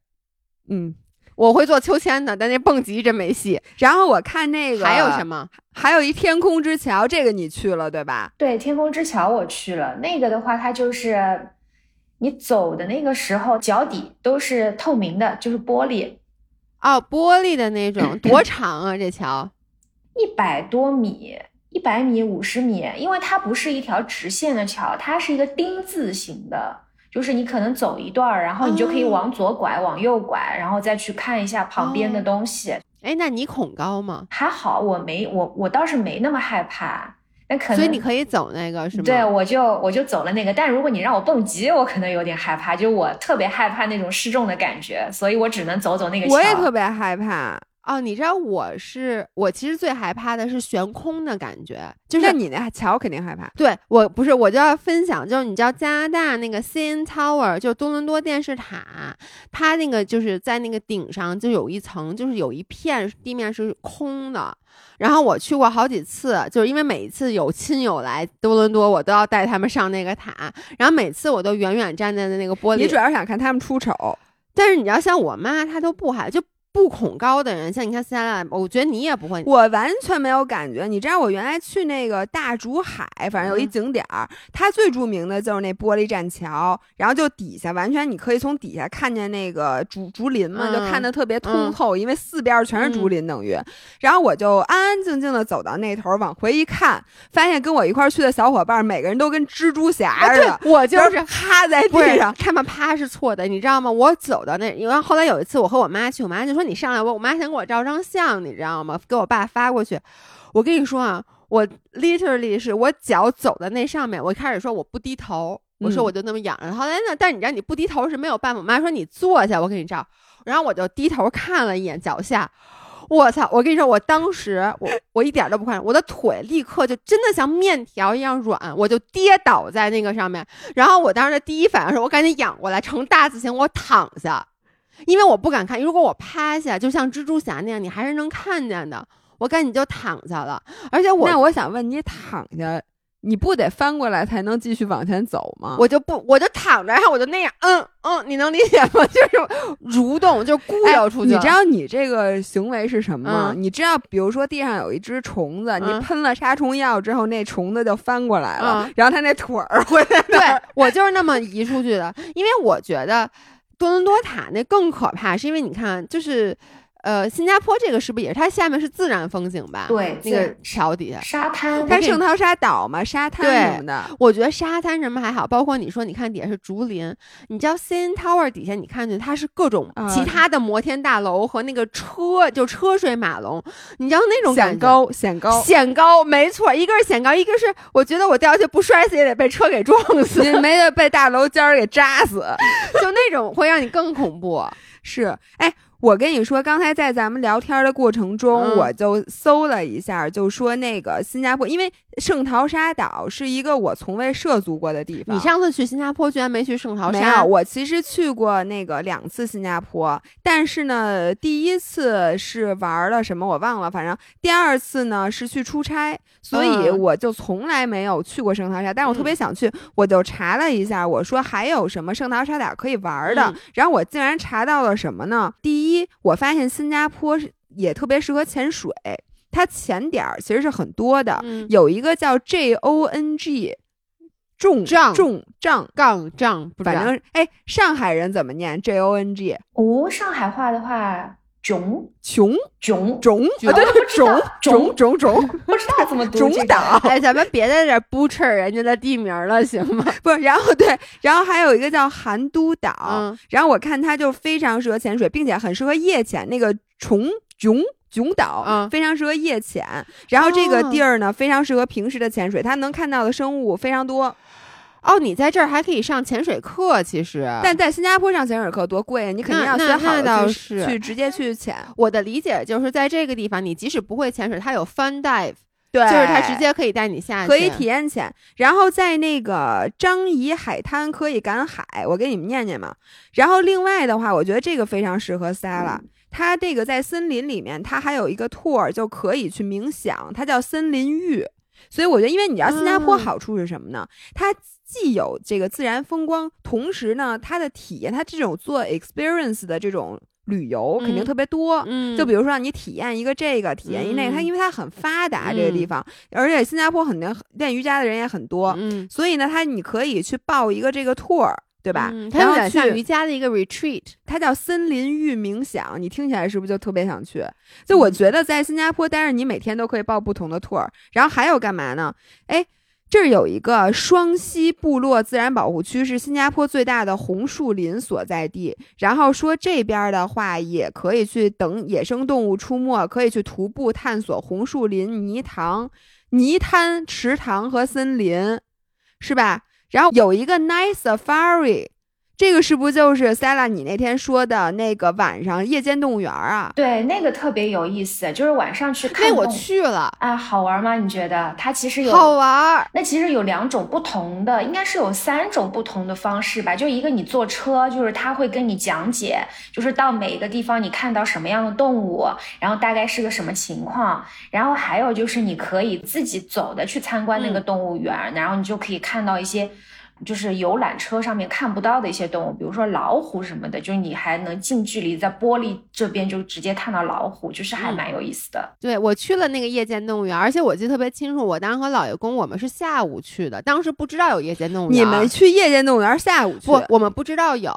嗯。
我会做秋千的，但那蹦极真没戏。
然后我看那个
还有什？么？
还有一天空之桥，这个你去了对吧？
对，天空之桥我去了，那个的话，它就是你走的那个时候，脚底都是透明的，就是玻璃，
哦，玻璃的那种，多长啊？这桥？
一百多米，一百米、五十米，因为它不是一条直线的桥，它是一个丁字形的，就是你可能走一段儿，然后你就可以
哦
往左拐、往右拐，然后再去看一下旁边的
哦
东西。
哎，那你恐高吗？
还好我没我我倒是没那么害怕，那可能
所以你可以走那个是吗？
对，我就我就走了那个，但如果你让我蹦极，我可能有点害怕，就我特别害怕那种失重的感觉，所以我只能走走那个桥。
我也特别害怕。
哦，你知道我是我其实最害怕的是悬空的感觉，就是
那你那桥肯定害怕。
对我不是我就要分享，就是你知道加拿大那个 CN Tower，就是多伦多电视塔，它那个就是在那个顶上就有一层，就是有一片地面是空的。然后我去过好几次，就是因为每一次有亲友来多伦多，我都要带他们上那个塔，然后每次我都远远站在那个玻璃。
你主要是想看他们出丑，
但是你知道，像我妈她都不害，就不恐高的人，像你看斯嘉丽，我觉得你也不会。
我完全没有感觉。你知道我原来去那个大竹海，反正有一
嗯
景点儿，它最著名的就是那玻璃栈桥，然后就底下完全你可以从底下看见那个竹竹林嘛，
嗯
就看得特别通
嗯
透，因为四边全是竹林，等于。然后我就安安静静的走到那头，往回一看，发现跟我一块儿去的小伙伴儿每个人都跟蜘蛛侠
啊，
似的，
对，我就
就是趴在地上。
他们趴是错的，你知道吗？我走到那，因为后来有一次我和我妈去，我妈就说你上来，我我妈想给我照张相，你知道吗？给我爸发过去。我跟你说啊，我 literally 是我脚走在那上面，我一开始说我不低头，我说
嗯
我就那么仰着。后来呢，但是你知道你不低头是没有办法。我妈说你坐下，我给你照。然后我就低头看了一眼脚下。我操！我跟你说，我当时我我一点都不夸张，我的腿立刻就真的像面条一样软，我就跌倒在那个上面。然后我当时的第一反应是我赶紧仰过来，呈大字形，我躺下，因为我不敢看。如果我趴下，就像蜘蛛侠那样，你还是能看见的。我赶紧就躺下了，而且我
那我想问你，躺下你不得翻过来才能继续往前走吗？
我就不，我就躺着，然后我就那样，嗯嗯，你能理解吗？就是蠕动，就孤溜出去。
你知道你这个行为是什么吗？
嗯
你知道，比如说地上有一只虫子，你
嗯
喷了杀虫药之后，那虫子就翻过来了，
嗯
然后它那腿儿会
对。我就是那么移出去的，因为我觉得多伦多塔那更可怕，是因为你看，就是呃，新加坡这个是不是也是它下面是自然风景吧？
对
那个桥底下。
沙滩，
它圣淘沙岛嘛，沙滩什么的，
我觉得沙滩什么还好，包括你说，你看底下是竹林，你知道 CN Tower 底下，你看见它是各种
啊
其他的摩天大楼和那个车，就车水马龙，你知道那种。
显高显高。
显高，没错，一个是显高，一个是我觉得我掉下去不摔死也得被车给撞死，
你没得被大楼尖儿给扎死。
就那种会让你更恐怖。
是，哎，我跟你说，刚才在咱们聊天的过程中，
嗯。
我就搜了一下，就说那个新加坡，因为圣淘沙岛是一个我从未涉足过的地方。
你上次去新加坡居然没去圣淘
没
沙？
有，我其实去过那个两次新加坡，但是呢，第一次是玩了什么我忘了，反正第二次呢是去出差，所以
嗯
我就从来没有去过圣淘沙，但是我特别
嗯
想去，我就查了一下，我说还有什么圣淘沙岛可以玩的，
嗯
然后我竟然查到了什么呢？第一，我发现新加坡是也特别适合潜水，它前点儿其实是很多的，
嗯，
有一个叫 J O N G。重
障
重障
杠杖，不知道
反正哎，上海人怎么念 J O N G？
哦，上海话的话，囧
囧
囧，
种
囧
啊，对对，种种
种
种种
不知道怎么读这
岛，
哎，咱们别在这儿 butcher 人家的地名了，行吗？
不是，然后对，然后还有一个叫韩都岛，
嗯
然后我看它就非常适合潜水，并且很适合夜潜。那个虫囧囧岛，
嗯
非常适合夜潜。然后这个
哦
地儿呢，非常适合平时的潜水，它能看到的生物非常多。
哦，你在这儿还可以上潜水课，其实。
但在新加坡上潜水课多贵啊！你肯定要
那
学好去去直接去潜。
我的理解就是，在这个地方，你即使不会潜水，它有 fun dive，
对
就是它直接可以带你下去，
可以体验潜，然后在那个张仪海滩可以赶海，我给你们念念嘛。然后另外的话，我觉得这个非常适合 Sala，、它这个在森林里面，它还有一个 tour 就可以去冥想，它叫森林浴。所以我觉得，因为你知道新加坡
嗯
好处是什么呢？它既有这个自然风光，同时呢，它的体验，它这种做 experience 的这种旅游肯定
嗯
特别多。
嗯，
就比如说让你体验一个这个，体验一那个，它
嗯
因为它很发达这个地
嗯
方，而且新加坡很多练瑜伽的人也很多，
嗯，
所以呢，它你可以去报一个这个 tour，对吧？
嗯它有点像
去
瑜伽的一个 retreat，
它叫森林浴冥想，你听起来是不是就特别想去？就我觉得在新加坡待着，你每天都可以报不同的 tour，然后还有干嘛呢？哎。这儿有一个双溪部落自然保护区，是新加坡最大的红树林所在地。然后说这边儿的话，也可以去等野生动物出没，可以去徒步探索红树林、泥塘、泥滩、池塘和森林，是吧？然后有一个 Nice Safari，这个是不是就是 Stella 你那天说的那个晚上夜间动物园啊？
对，那个特别有意思，就是晚上去看
那我去了，
啊，好玩吗？你觉得？它其实有
好玩，
那其实有两种不同的，应该是有三种不同的方式吧。就一个你坐车，就是他会跟你讲解，就是到每一个地方你看到什么样的动物，然后大概是个什么情况。然后还有就是你可以自己走的去参观那个
嗯
动物园，然后你就可以看到一些。就是游览车上面看不到的一些动物，比如说老虎什么的，就是你还能近距离在玻璃这边就直接看到老虎，就是还
嗯
蛮有意思的。
对我去了那个夜间动物园，而且我记得特别清楚，我当时和老爷公我们是下午去的，当时不知道有夜间动物园。
你们去夜间动物园下午去？
不，我们不知道有，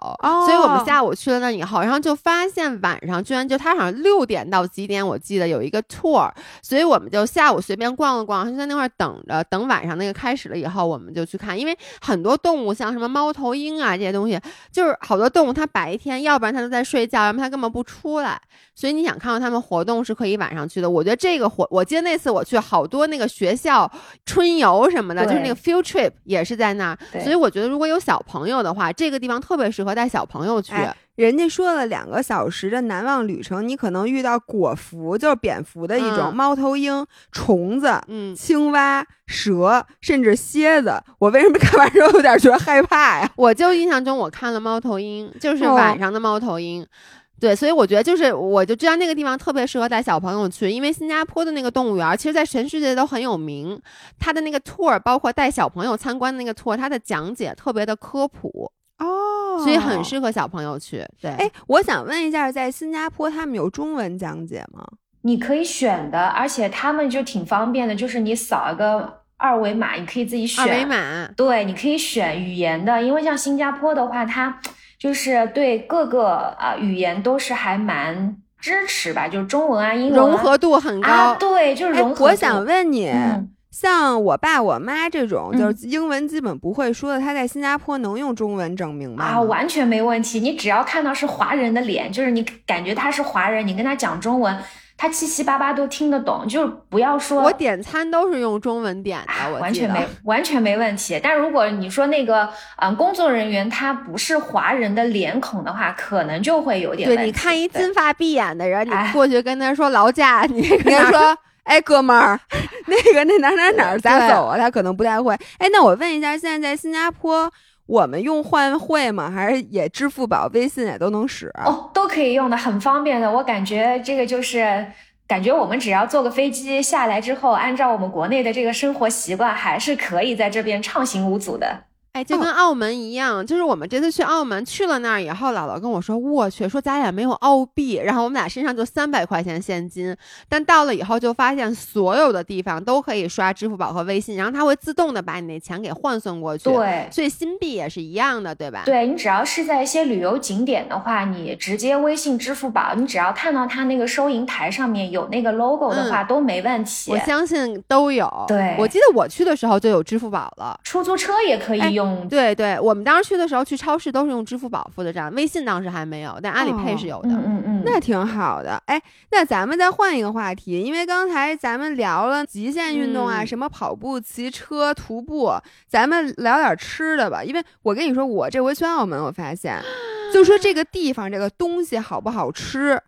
所以我们
哦
下午去了那以后，然后就发现晚上居然就他好像六点到几点，我记得有一个 tour，所以我们就下午随便逛了逛，就在那块等着，等晚上那个开始了以后，我们就去看，因为很多动物像什么猫头鹰啊这些东西，就是好多动物它白天要不然它都在睡觉，要不然它根本不出来，所以你想看到它们活动是可以晚上去的。我觉得这个活，我记得那次我去好多那个学校春游什么的，就是那个 field trip 也是在那儿，所以我觉得如果有小朋友的话，这个地方特别适合带小朋友去。
哎人家说了两个小时的难忘旅程，你可能遇到果蝠，就是蝙蝠的一种、
嗯
猫头鹰、虫子、
嗯，
青蛙、蛇，甚至蝎子。我为什么看完之后有点觉得害怕呀？
我就印象中我看了猫头鹰，就是
哦
晚上的猫头鹰。对，所以我觉得就是，我就知道那个地方特别适合带小朋友去，因为新加坡的那个动物园，其实在全世界都很有名。它的那个 tour，包括带小朋友参观的那个 tour，它的讲解特别的科普，
哦
所以很适合小朋友去。对，
哎，我想问一下，在新加坡他们有中文讲解吗？
你可以选的，而且他们就挺方便的，就是你扫一个二维码，你可以自己选。
二维码，
对，你可以选语言的，因为像新加坡的话，它就是对各个啊、语言都是还蛮支持吧，就是中文啊、英文啊
融合度很高。
啊，对，就是
哎
融合度。
我想问你，
嗯
像我爸我妈这种，
嗯
就是英文基本不会说的，他在新加坡能用中文证明吗？
啊，完全没问题。你只要看到是华人的脸，就是你感觉他是华人，你跟他讲中文，他七七八八都听得懂。就是不要说
我点餐都是用中文点的，
啊，
我
完全没完全没问题。但如果你说那个嗯、工作人员他不是华人的脸孔的话，可能就会有点。
对，你看一金发碧眼的人，你
哎
过去跟他说劳驾，你跟他
说，哎，哥们儿，那个那哪哪哪儿咋走啊？他可能不太会。哎，那我问一下，现在在新加坡，我们用换汇吗？还是也支付宝、微信也都能使？
哦，都可以用的，很方便的。我感觉这个就是。感觉我们只要坐个飞机下来之后，按照我们国内的这个生活习惯，还是可以在这边畅行无阻的。
哎，就跟澳门一样，就是我们这次去澳门去了那儿以后，姥姥跟我说，我去，说咱俩没有澳币，然后我们俩身上就三百块钱现金，但到了以后就发现所有的地方都可以刷支付宝和微信，然后它会自动的把你那钱给换算过去。，
对，
所以新币也是一样的，对吧？。
对你只要是在一些旅游景点的话，你直接微信、支付宝，你只要看到它那个收银台上面有那个 logo 的话，都没问题。
嗯我相信都有。
对
我记得我去的时候就有支付宝了。
出租车也可
哎
以用。
对对，我们当时去的时候去超市都是用支付宝付的账，微信当时还没有，但阿里 Pay 是有的。
嗯嗯嗯，
那挺好的。哎，那咱们再换一个话题，因为刚才咱们聊了极限运动啊，
嗯
什么跑步、骑车、徒步，咱们聊点吃的吧。因为我跟你说，我这回去澳门，我发现，就说这个地方这个东西好不好吃，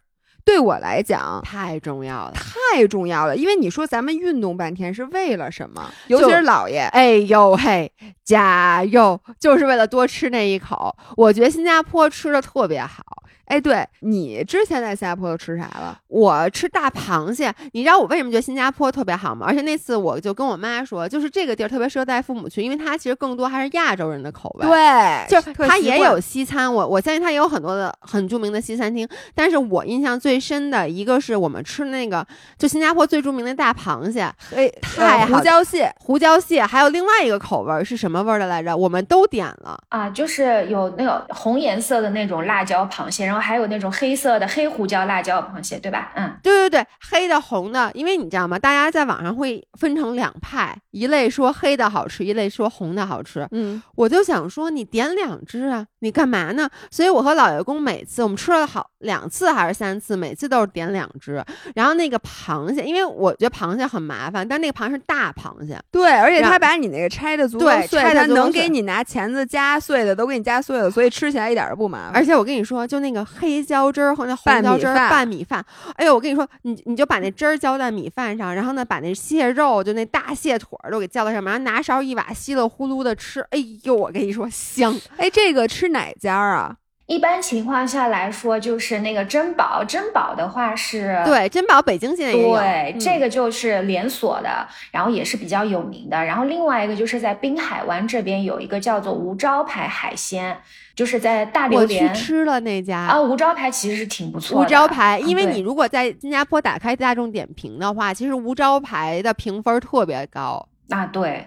对我来讲
太重要了。
太重要了。因为你说咱们运动半天是为了什么？尤其
是
姥爷，
哎呦嘿，加油！就是为了多吃那一口。我觉得新加坡吃的特别好。
哎，对你之前在新加坡都吃啥了？
我吃大螃蟹，你知道我为什么觉得新加坡特别好吗？而且那次我就跟我妈说，就是这个地儿特别适合带父母去，因为它其实更多还是亚洲人的口味。。
对，
就它也有西餐，我我相信它也有很多的很著名的西餐厅，但是我印象最深的一个是我们吃那个就新加坡最著名的大螃蟹，
哎，呃
太好
胡椒蟹。
胡椒蟹，还有另外一个口味儿是什么味儿的来着？我们都点了。
啊，就是有那个红颜色的那种辣椒螃蟹，然后还有那种黑色的黑胡椒辣椒螃蟹，对吧？嗯，
对对对，黑的、红的，因为你知道吗？大家在网上会分成两派，一类说黑的好吃，一类说红的好吃。
嗯，
我就想说，你点两只啊，你干嘛呢？所以我和老爷公每次我们吃了好两次还是三次，每次都是点两只。然后那个螃蟹，因为我觉得螃蟹很麻烦，但那个螃蟹是大螃蟹，
对，而且他把你那个拆的足够碎，
拆得足够碎
他能给你拿钳子夹碎的，都给你夹碎了，所以吃起来一点都不麻烦。
而且我跟你说，就那个黑椒汁儿和那红椒汁儿
拌米饭
哎呦，我跟你说，你你就把那汁儿浇在米饭上，然后呢，把那蟹肉就那大蟹腿儿都给浇在上面，然后拿勺一挖，稀里呼噜的吃，哎呦，我跟你说香。
哎，这个吃哪家啊？
一般情况下来说，就是那个珍宝，珍宝的话是
对，珍宝北京现在也有，
对，
嗯
这个就是连锁的，然后也是比较有名的。然后另外一个就是在滨海湾这边有一个叫做无招牌海鲜，就是在大榴
我去吃了那家
啊，无招牌其实是挺不错的。
无招牌，因为你如果在新加坡打开大众点评的话，其实无招牌的评分特别高。
啊，对，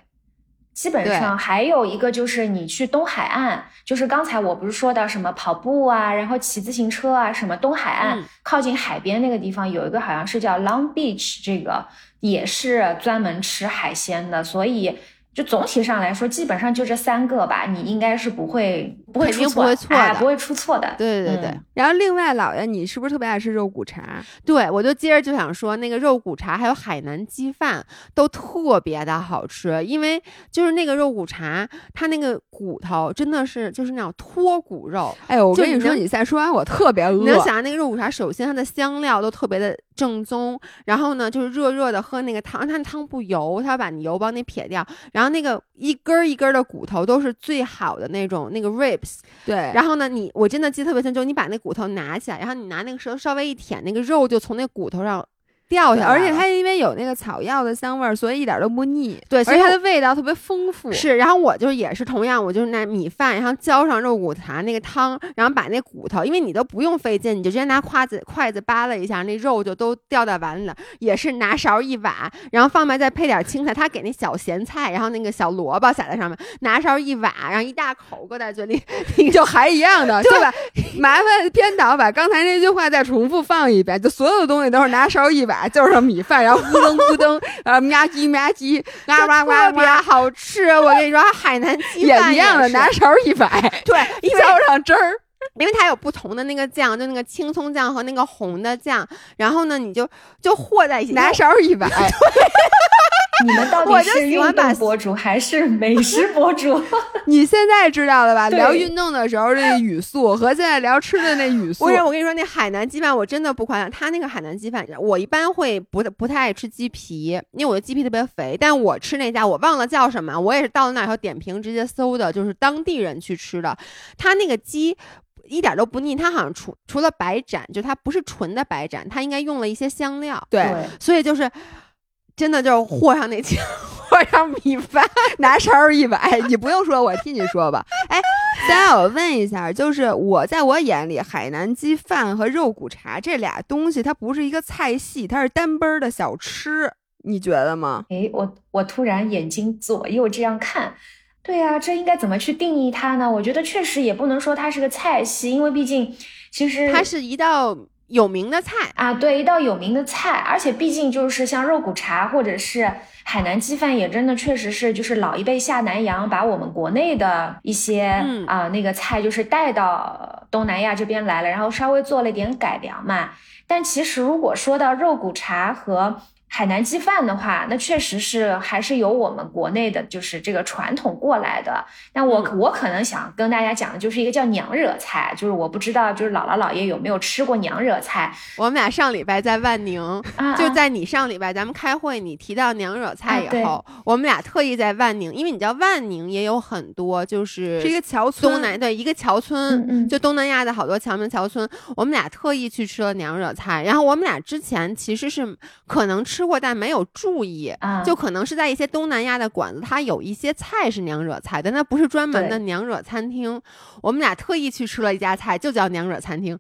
基本上还有一个就是你去东海岸，就是刚才我不是说到什么跑步啊，然后骑自行车啊，什么东海岸、
嗯
靠近海边那个地方有一个好像是叫 Long Beach，这个也是专门吃海鲜的，所以。就总体上来说，基本上就这三个吧，你应该是不会不会
肯定
出错，
不会错的
哎不会出错的。
对对对、
嗯
然后另外，姥爷，你是不是特别爱吃肉骨茶？
对，我就接着就想说，那个肉骨茶还有海南鸡饭都特别的好吃，因为就是那个肉骨茶，它那个骨头真的是就是那种脱骨肉，
哎呦，我跟你说，
你
再说完我特别饿。
你能想象那个肉骨茶，首先它的香料都特别的正宗，然后呢，就是热热的喝那个汤，它那汤不油，它把你油帮你撇掉，然后那个一根儿一根儿的骨头都是最好的那种那个 ribs，
对，
然后呢，你我真的记得特别清楚，你把那骨头拿起来，然后你拿那个舌头稍微一舔，那个肉就从那骨头上掉下来，
而且它因为有那个草药的香味儿，所以一点都不腻。
对，所以它
而且它的味道特别丰富。
是，然后我就也是同样，我就是拿米饭，然后浇上肉骨茶那个汤，然后把那骨头，因为你都不用费劲，你就直接拿筷子筷子扒拉一下，那肉就都掉在碗里了。也是拿勺一挖，然后放白再配点青菜，他给那小咸菜，然后那个小萝卜撒在上面，拿勺一挖，然后一大口搁在嘴里，你
就还一样的，
对
吧麻烦编导把刚才那句话再重复放一遍，就所有东西都是拿勺一挖，就是上米饭，然后咕噔咕噔，然后吧唧吧唧，哇哇哇
特别
哇，
好吃。我跟你说，海南鸡饭
也
饭
一样的，拿勺一摆，
对，
浇上汁儿。
因为它有不同的那个酱，就那个青葱酱和那个红的酱，然后呢，你就就和在一起，
拿勺一挖
你们到底是运动博主还是美食博主？
你现在知道了吧？聊运动的时候那语速和现在聊吃的那语速
不，是，我跟你说，那海南鸡饭我真的不夸张，他那个海南鸡饭，我一般会不不太爱吃鸡皮，因为我的鸡皮特别肥。但我吃那家，我忘了叫什么，我也是到了那儿以后点评直接搜的，就是当地人去吃的。他那个鸡一点都不腻，他好像除除了白斩，就它不是纯的白斩，它应该用了一些香料，
对，
所以就是真的就是和上那酱，和上米饭。
拿勺一挖，哎你不用说，我替你说吧。哎，大家我问一下，就是我在我眼里，海南鸡饭和肉骨茶这俩东西，它不是一个菜系，它是单杯儿的小吃，你觉得吗？
哎，我我突然眼睛左右这样看，对啊，这应该怎么去定义它呢？我觉得确实也不能说它是个菜系，因为毕竟其实
它是一道有名的菜，
啊，对，一道有名的菜，而且毕竟就是像肉骨茶或者是海南鸡饭，也真的确实是就是老一辈下南洋，把我们国内的一些
嗯
啊、那个菜就是带到东南亚这边来了，然后稍微做了一点改良嘛。但其实如果说到肉骨茶和海南鸡饭的话，那确实是还是由我们国内的，就是这个传统过来的。那我、
嗯
我可能想跟大家讲的就是一个叫娘惹菜，就是我不知道就是姥姥姥爷有没有吃过娘惹菜
我们俩上礼拜在万宁，就在你上礼拜咱们开会，你提到娘惹菜以后，我们俩特意在万宁，因为你知道万宁也有很多就是
是一个桥村，
东南对一个侨村，
嗯嗯
就东南亚的好多侨民侨村，我们俩特意去吃了娘惹菜，然后我们俩之前其实是可能吃过，但没有注意。
啊，
就可能是在一些东南亚的馆子，它有一些菜是娘惹菜但它不是专门的娘惹餐厅。我们俩特意去吃了一家菜，就叫娘惹餐厅，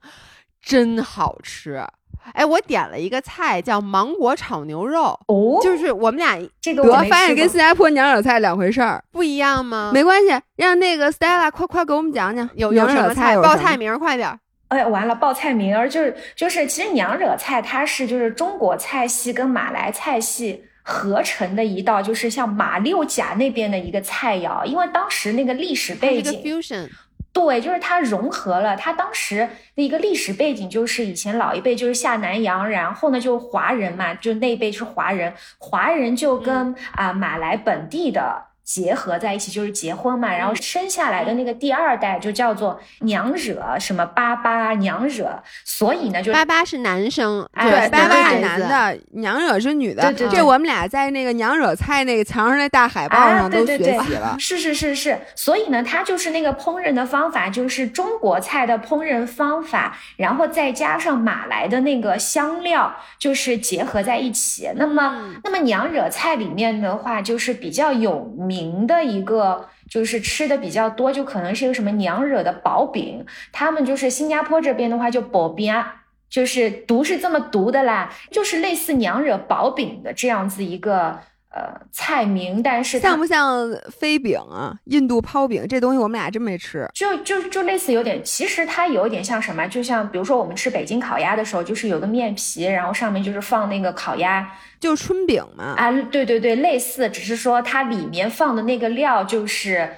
真好吃。哎，我点了一个菜叫芒果炒牛肉，
哦，
就是我们俩
这个我
发现跟新加坡娘惹菜两回事儿，
不一样吗？
没关系，让那个 Stella 快快给我们讲讲
有有什么菜？报菜名儿，快点儿！
哎，完了，报菜名儿。就是就是，其实娘惹菜它是就是中国菜系跟马来菜系合成的一道，就是像马六甲那边的一个菜肴，因为当时那个历史背景
，fusion，
对，就是它融合了它当时的一个历史背景，就是以前老一辈就是下南洋，然后呢就华人嘛，就那一辈是华人，华人就跟啊、马来本地的。结合在一起就是结婚嘛，然后生下来的那个第二代就叫做娘惹，什么巴巴娘惹，所以呢就
巴巴是男生，
哎
对，
对
巴巴是
男
的，娘惹是女的。
对对对。
这我们俩在那个娘惹菜那个墙上那大海报上都学
啊对对。对
习了。
是是是是，所以呢，它就是那个烹饪的方法，就是中国菜的烹饪方法，然后再加上马来的那个香料，就是结合在一起。那么，
嗯。
那么娘惹菜里面的话，就是比较有名的一个。就是吃的比较多，就可能是一个什么娘惹的薄饼，他们就是新加坡这边的话就薄饼啊，就是读是这么读的啦，就是类似娘惹薄饼的这样子一个呃菜名，但是
像不像飞饼啊？印度泡饼这东西我们俩真没吃。
就就就类似有点，其实它有点像什么，就像比如说我们吃北京烤鸭的时候，就是有个面皮，然后上面就是放那个烤鸭
就是春饼嘛，
啊，对对对，类似，只是说它里面放的那个料就是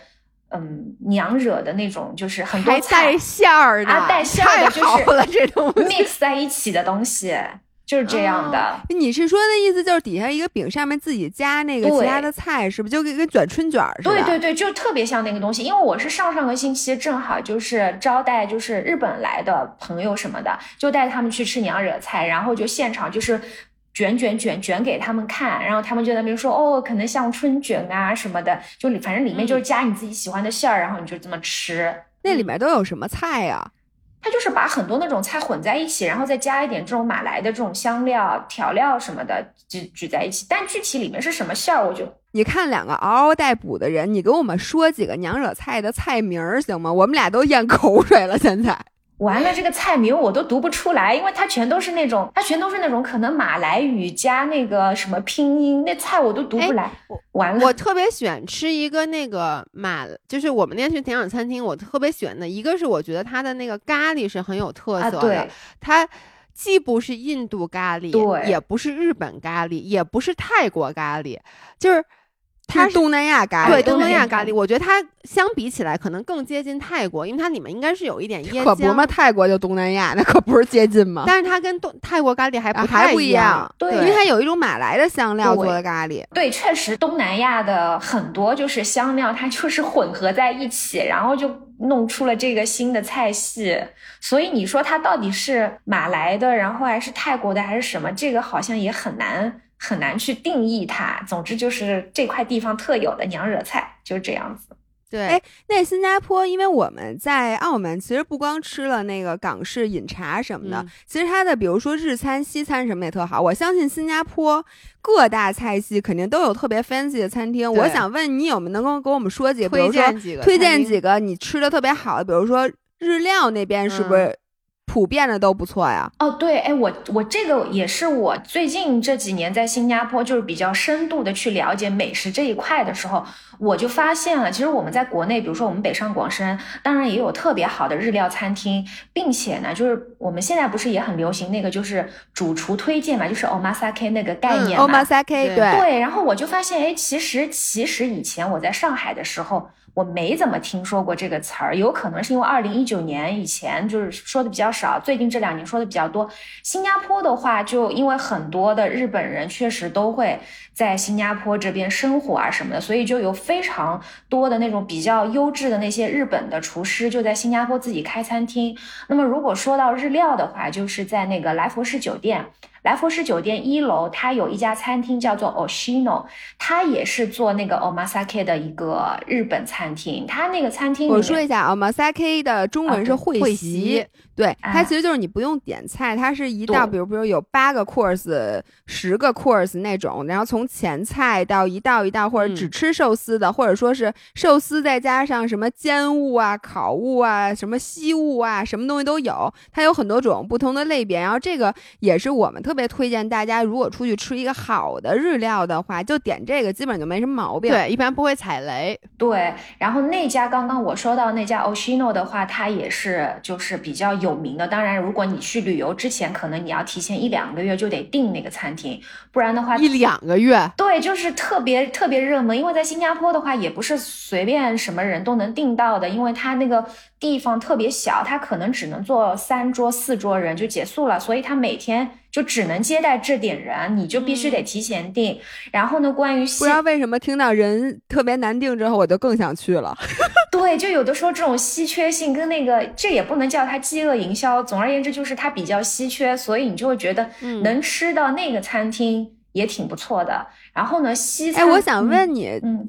嗯娘惹的那种，就是很多
还
菜
带馅儿的，
啊带馅儿的就是，mix 在一起的东西，就是这样的。
你是说的意思就是底下一个饼上面自己加那个其他的菜，是不是就跟跟卷春卷儿似的？
对对对，就特别像那个东西，因为我是上上个星期正好就是招待就是日本来的朋友什么的，就带他们去吃娘惹菜，然后就现场就是卷卷卷卷给他们看，然后他们就在那边说哦，可能像春卷啊什么的，就里反正里面就是加你自己喜欢的馅儿，然后你就这么吃。
那里面都有什么菜呀？
它就是把很多那种菜混在一起，然后再加一点这种马来的这种香料、调料什么的，举举在一起。但具体里面是什么馅儿，我就
你看两个嗷嗷待哺的人，你给我们说几个娘惹菜的菜名儿行吗？我们俩都咽口水了，现在。
完了，这个菜名我都读不出来，因为它全都是那种，它全都是那种可能马来语加那个什么拼音，那菜我都读不来。完了，
我特别喜欢吃一个那个马，就是我们那天去田养餐厅，我特别喜欢的一个是我觉得它的那个咖喱是很有特色的，它既不是印度咖喱，也不是日本咖喱，也不是泰国咖喱，就是。
它是东南亚咖喱，
对东南亚咖喱，我觉得它相比起来可能更接近泰国，因为它里面应该是有一点椰
可不嘛，泰国就东南亚，那可不是接近吗？
但是它跟东泰国咖喱还不
还不
一
样，
对，
因为它有一种马来的香料做的咖喱。
对，确实东南亚的很多就是香料，它就是混合在一起，然后就弄出了这个新的菜系。所以你说它到底是马来的，然后还是泰国的，还是什么？这个好像也很难。很难去定义它，总之就是这块地方特有的娘惹菜，就是这样子。
对，
哎，那新加坡，因为我们在澳门，其实不光吃了那个港式饮茶什么的，其实它的比如说日餐、西餐什么也特好。我相信新加坡各大菜系肯定都有特别 fancy 的餐厅。我想问你，有没有能够给我们说几个，比如说推荐几个你吃的特别好的，比如说日料那边是不是？普遍的都不错呀。
哦，对，哎，我我这个也是我最近这几年在新加坡，就是比较深度的去了解美食这一块的时候，我就发现了，其实我们在国内，比如说我们北上广深，当然也有特别好的日料餐厅，并且呢，就是我们现在不是也很流行那个就是主厨推荐嘛，就是 omasake 那个概念
嘛，omasake，对
对。然后我就发现，哎，其实其实以前我在上海的时候。我没怎么听说过这个词儿，有可能是因为二零一九年以前就是说的比较少，最近这两年说的比较多。新加坡的话，就因为很多的日本人确实都会在新加坡这边生活啊什么的，所以就有非常多的那种比较优质的那些日本的厨师就在新加坡自己开餐厅。那么如果说到日料的话，就是在那个来佛士酒店。来佛士酒店一楼，它有一家餐厅叫做 Oshino，它也是做那个 omasake 的一个日本餐厅。它那个餐厅，
我说一下，omasake 的中文是
会
席。对，它其实就是你不用点菜，它是一道，比如比如有八个 course、十个 course 那种，然后从前菜到一道一道，或者只吃寿司的，或者说是寿司再加上什么煎物啊、烤物啊、什么西物啊，什么东西都有。它有很多种不同的类别，然后这个也是我们特别推荐大家，如果出去吃一个好的日料的话，就点这个，基本就没什么毛病。
对，一般不会踩雷。
对，然后那家刚刚我说到那家 Oshino 的话，它也是就是比较有。有名的，当然，如果你去旅游之前，可能你要提前一两个月就得订那个餐厅，不然的话，
一两个月，
对，就是特别特别热门。因为在新加坡的话，也不是随便什么人都能订到的，因为它那个地方特别小，它可能只能坐三桌四桌人就结束了，所以它每天。就只能接待这点人，你就必须得提前订。然后呢，关于
不知道为什么听到人特别难订之后，我就更想去了。
对，就有的时候这种稀缺性跟那个，这也不能叫它饥饿营销。总而言之，就是它比较稀缺，所以你就会觉得能吃到那个餐厅也挺不错的。然后呢，西餐，
哎，我想问你，嗯，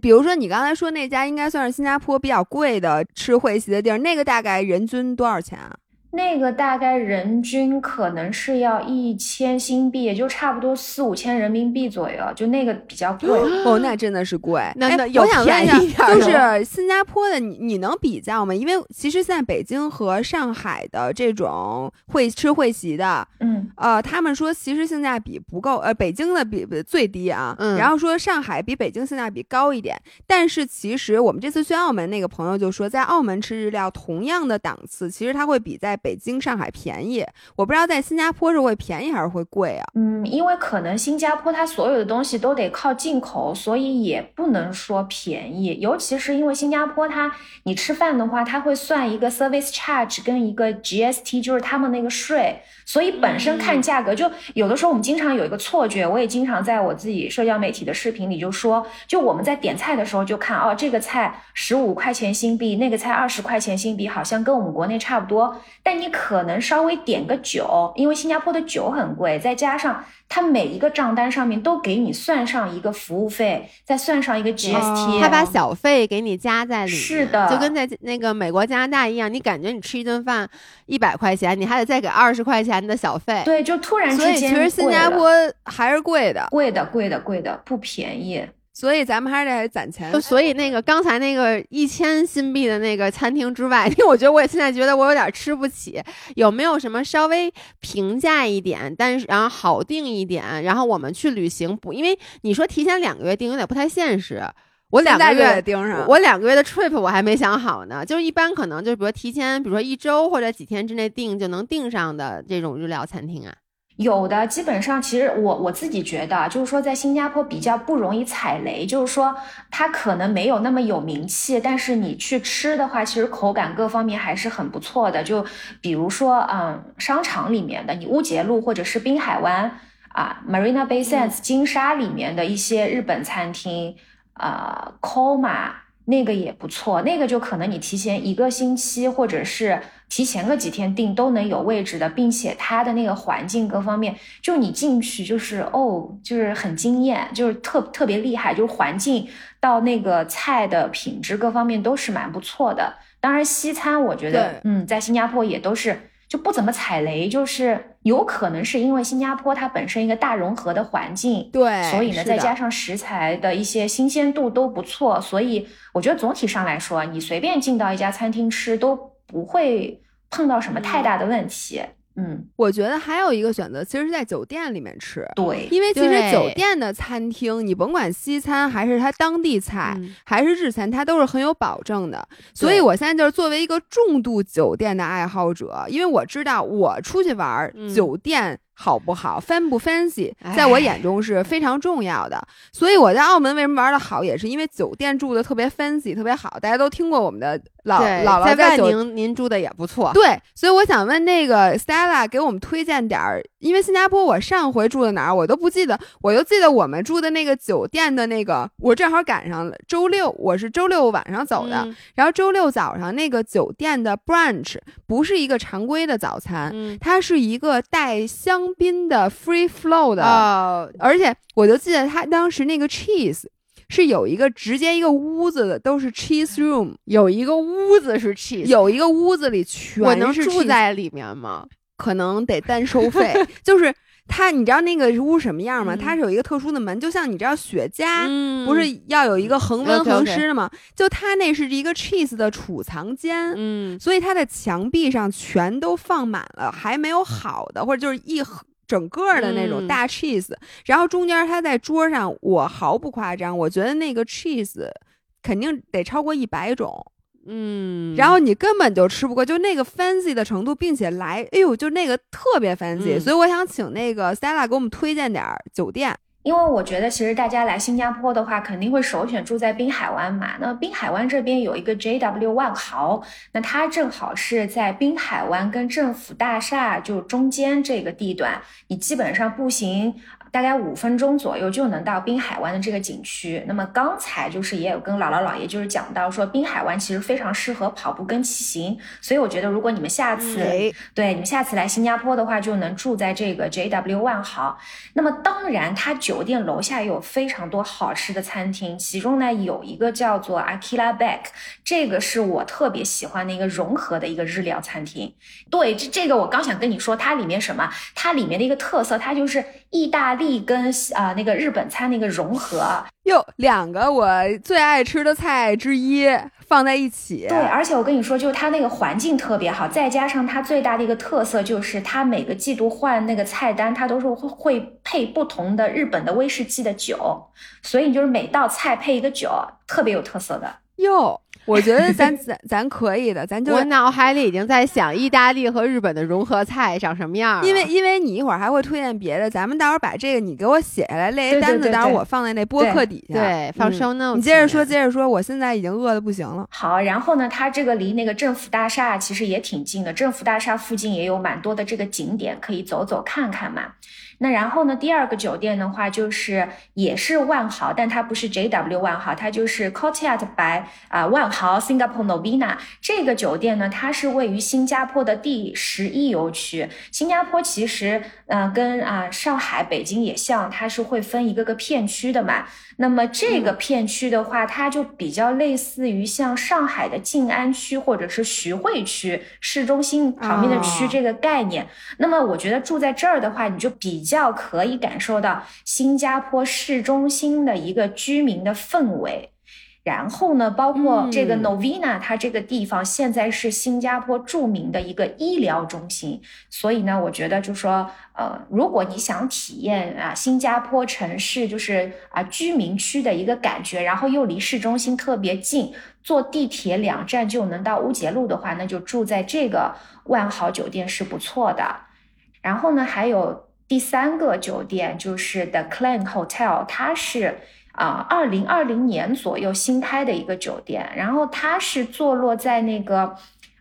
比如说你刚才说那家应该算是新加坡比较贵的吃会席的地儿，那个大概人均多少钱啊？
那个大概人均可能是要一千新币，也就差不多四五千人民币左右，就那个比较贵
哦，那真的是贵。
那那
我想问一
下，
就是新加坡的，你你能比较吗？因为其实现在北京和上海的这种会吃会席的，
嗯，
呃，他们说其实性价比不够，呃，北京的比最低啊，
嗯，
然后说上海比北京性价比高一点，但是其实我们这次去澳门那个朋友就说，在澳门吃日料同样的档次，其实它会比在北京、上海便宜，我不知道在新加坡是会便宜还是会贵啊？
嗯，因为可能新加坡它所有的东西都得靠进口，所以也不能说便宜。尤其是因为新加坡它，你吃饭的话，它会算一个 service charge 跟一个 GST，就是他们那个税。所以本身看价格，就有的时候我们经常有一个错觉，我也经常在我自己社交媒体的视频里就说，就我们在点菜的时候就看哦，这个菜十五块钱新币，那个菜二十块钱新币，好像跟我们国内差不多。但你可能稍微点个酒，因为新加坡的酒很贵，再加上它每一个账单上面都给你算上一个服务费，再算上一个 GST，、
他把小费给你加在里面，
是的
就跟在那个美国、加拿大一样，你感觉你吃一顿饭一百块钱，你还得再给二十块钱的小费。
对，就突然之
所以
间
其实新加坡还是贵的，
贵的贵的贵的不便宜。
所以咱们还是得攒钱。
所以那个刚才那个一千新币的那个餐厅之外，因为我觉得我现在觉得我有点吃不起，有没有什么稍微平价一点，但是然后好订一点，然后我们去旅行不？因为你说提前两个月订有点不太现实。我两个月
盯上
我两个月的 trip 我还没想好呢，就是一般可能就是比如提前，比如说一周或者几天之内订就能订上的这种日料餐厅啊。
有的基本上，其实我我自己觉得，就是说在新加坡比较不容易踩雷，就是说它可能没有那么有名气，但是你去吃的话，其实口感各方面还是很不错的。就比如说，嗯，商场里面的你乌节路或者是滨海湾啊，Marina Bay Sands 金沙里面的一些日本餐厅，呃，Koma 那个也不错，那个就可能你提前一个星期或者是提前个几天订都能有位置的，并且它的那个环境各方面，就你进去就是哦，就是很惊艳，就是特特别厉害，就是环境到那个菜的品质各方面都是蛮不错的。当然，西餐我觉得，嗯，在新加坡也都是就不怎么踩雷，就是有可能是因为新加坡它本身一个大融合的环境，
对，
所以呢，再加上食材的一些新鲜度都不错，所以我觉得总体上来说，你随便进到一家餐厅吃都不会碰到什么太大的问题。嗯，
我觉得还有一个选择，其实是在酒店里面吃，
对，
因为其实酒店的餐厅，你甭管西餐还是它当地菜，
嗯
还是日餐，它都是很有保证的。所以我现在就是作为一个重度酒店的爱好者，因为我知道我出去玩儿，
嗯
酒店好不好，fan 不 fancy，
哎
在我眼中是非常重要的。所以我在澳门为什么玩的好，也是因为酒店住的特别 fancy，特别好。大家都听过我们的老
对，
姥姥
在万
酒
宁您住的也不错。
对，所以我想问那个 Stella 给我们推荐点儿，因为新加坡我上回住的哪儿我都不记得，我就记得我们住的那个酒店的那个，我正好赶上了周六，我是周六晚上走的，
嗯
然后周六早上那个酒店的 brunch 不是一个常规的早餐，
嗯
它是一个带香槟的 free flow 的，
哦，
而且我就记得他当时那个 cheese 是有一个直接一个屋子的都是 cheese room，
有一个屋子是 cheese，
有一个屋子里全
我能
是
住
cheese
在里面吗？
可能得单收费，就是它，你知道那个屋什么样吗？
嗯
它是有一个特殊的门，就像你知道雪茄。
嗯
不是要有一个恒温恒湿的吗？就它那是一个 cheese 的储藏间，
嗯
所以它的墙壁上全都放满了还没有好的，或者就是一整个儿的那种
嗯
大 cheese，、然后中间它在桌上，我毫不夸张，我觉得那个 cheese 肯定得超过一百种。
嗯，
然后你根本就吃不过，就那个 fancy 的程度，并且来，哎呦，就那个特别 fancy，、
嗯
所以我想请那个 Stella 给我们推荐点儿酒店。
因为我觉得其实大家来新加坡的话，肯定会首选住在滨海湾嘛。那滨海湾这边有一个 JW 万豪，那它正好是在滨海湾跟政府大厦就中间这个地段，你基本上步行大概五分钟左右就能到滨海湾的这个景区。那么刚才就是也有跟姥姥姥爷就是讲到说，滨海湾其实非常适合跑步跟骑行，所以我觉得如果你们下次、
哎，
对，你们下次来新加坡的话，就能住在这个 JW 万豪。那么当然，它酒店楼下也有非常多好吃的餐厅，其中呢有一个叫做 Akila Back，这个是我特别喜欢的一个融合的一个日料餐厅。对，这这个我刚想跟你说，它里面什么？它里面的一个特色，它就是意大利跟啊、那个日本餐的一个融合。
哟，两个我最爱吃的菜之一放在一起，
对，而且我跟你说，就是它那个环境特别好，再加上它最大的一个特色就是它每个季度换那个菜单，它都是会会配不同的日本的威士忌的酒，所以就是每道菜配一个酒，特别有特色的。
哟，我觉得咱 咱咱可以的，咱就
我脑海里已经在想意大利和日本的融合菜长什么样了
因为因为你一会儿还会推荐别的，咱们到时候把这个你给我写下来列一
对对
单子，
对对
到时候我放在那播客底下。
对放
嗯
show notes，
你接着说，接着说，我现在已经饿的不行了。
好，然后呢，它这个离那个政府大厦其实也挺近的，政府大厦附近也有蛮多的这个景点可以走走看看嘛。那然后呢，第二个酒店的话就是也是万豪，但它不是 JW 万豪，它就是 Courtyard by 啊万豪 Singapore Novena 这个酒店呢，它是位于新加坡的第十一游区。新加坡其实嗯跟啊上海、北京也像，它是会分一个个片区的嘛。那么这个片区的话，它就比较类似于像上海的静安区或者是徐汇区市中心旁边的区这个概念。那么我觉得住在这儿的话，你就比较可以感受到新加坡市中心的一个居民的氛围。然后呢，包括这个 Novena，它这个地方现在是新加坡著名的一个医疗中心，所以呢，我觉得就说，呃，如果你想体验啊新加坡城市就是啊居民区的一个感觉，然后又离市中心特别近，坐地铁两站就能到乌节路的话，那就住在这个万豪酒店是不错的。然后呢，还有第三个酒店就是 The Clan Hotel，它是。啊，二零二零年左右新开的一个酒店，然后它是坐落在那个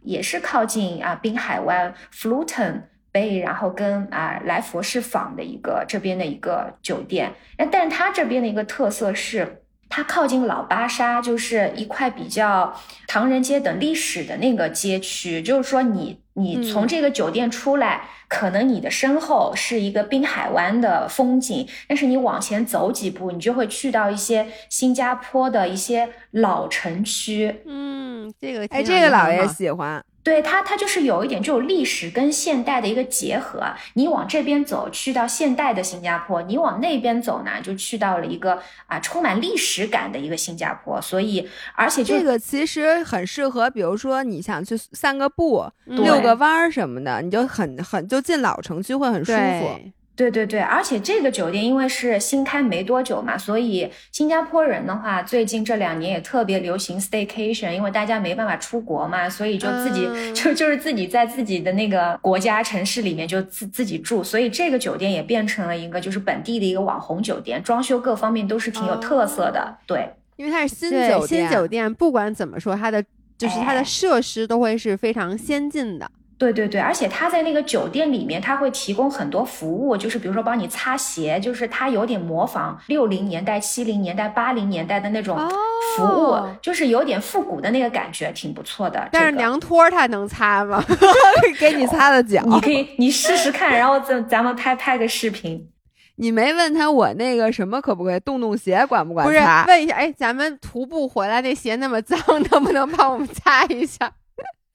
也是靠近啊滨海湾 Fulton Bay，然后跟啊来佛士坊的一个这边的一个酒店。那但它这边的一个特色是，它靠近老巴沙，就是一块比较唐人街等历史的那个街区，就是说你你从这个酒店出来。可能你的身后是一个滨海湾的风景，但是你往前走几步，你就会去到一些新加坡的一些老城区。
嗯，这个
哎，这个老爷喜欢。
对它，它就是有一点，这种历史跟现代的一个结合。你往这边走，去到现代的新加坡；你往那边走呢，就去到了一个啊充满历史感的一个新加坡。所以，而且
这个其实很适合，比如说你想去散个步、遛个弯儿什么的，你就很很就进老城区会很舒服。
对对对，而且这个酒店因为是新开没多久嘛，所以新加坡人的话，最近这两年也特别流行 staycation，因为大家没办法出国嘛，所以就自己就就是自己在自己的那个国家城市里面就自自己住，所以这个酒店也变成了一个就是本地的一个网红酒店，装修各方面都是挺有特色的。对，
因为它是新酒店
新酒店，不管怎么说，它的就是它的设施都会是非常先进的。
对对对，而且他在那个酒店里面，他会提供很多服务，就是比如说帮你擦鞋，就是他有点模仿六零年代、七零年代、八零年代的那种服务，就是有点复古的那个感觉，挺不错的。
但是凉拖他能擦吗？
给你擦的脚，
你可以你试试看，然后咱咱们拍拍个视频。
你没问他我那个什么可不可以？洞洞鞋管不管
擦？不是，问一下，哎，咱们徒步回来那鞋那么脏，能不能帮我们擦一下？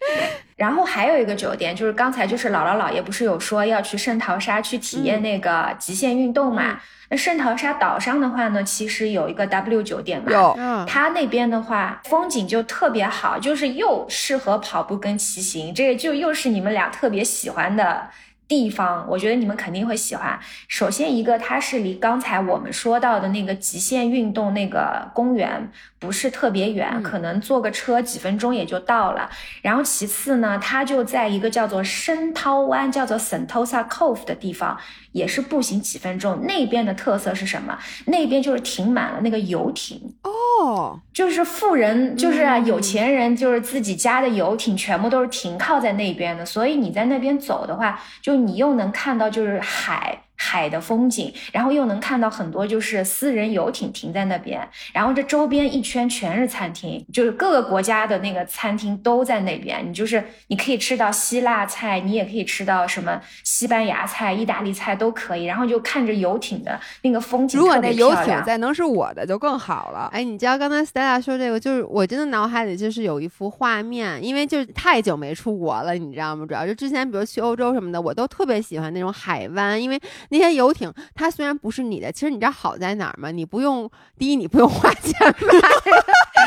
然后还有一个酒店，就是刚才就是姥姥姥爷不是有说要去圣淘沙去体验那个极限运动嘛？那圣淘沙岛上的话呢，其实有一个 W 酒店嘛，
有，
它那边的话风景就特别好，就是又适合跑步跟骑行，这个就又是你们俩特别喜欢的。地方，我觉得你们肯定会喜欢。首先，一个它是离刚才我们说到的那个极限运动那个公园不是特别远，可能坐个车几分钟也就到了。然后，其次呢，它就在一个叫做深涛湾，叫做 Sentosa Cove 的地方。也是步行几分钟，那边的特色是什么？那边就是停满了那个游艇
哦，
就是富人，就是啊，有钱人，就是自己家的游艇全部都是停靠在那边的，所以你在那边走的话，就你又能看到就是海。海的风景，然后又能看到很多就是私人游艇停在那边，然后这周边一圈全是餐厅，就是各个国家的那个餐厅都在那边。你就是你可以吃到希腊菜，你也可以吃到什么西班牙菜、意大利菜都可以。然后就看着游艇的那个风景，
如果那游艇再能是我的就更好了。
哎，你知道刚才 Stella 说这个，就是我真的脑海里就是有一幅画面，因为就是太久没出国了，你知道吗？主要就之前比如去欧洲什么的，我都特别喜欢那种海湾，因为。那些游艇，它虽然不是你的，其实你知道好在哪儿吗？你不用第一，你不用花钱买；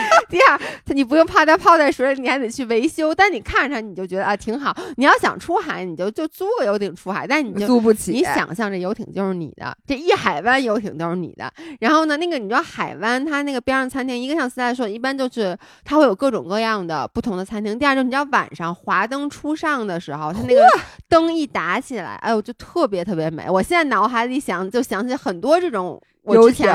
第二，你不用怕它泡在水里，你还得去维修。但你看着它，你就觉得啊挺好。你要想出海，你就就租个游艇出海，但你就
租不起。
你想象这游艇就是你的，这一海湾游艇都是你的。然后呢，那个你知道海湾，它那个边上餐厅，一个像斯代说，一般就是它会有各种各样的不同的餐厅。第二，就是你知道晚上华灯初上的时候，它那个灯一打起来，哎呦，就特别特别美。我。现在脑海里想就想起很多这种游艇，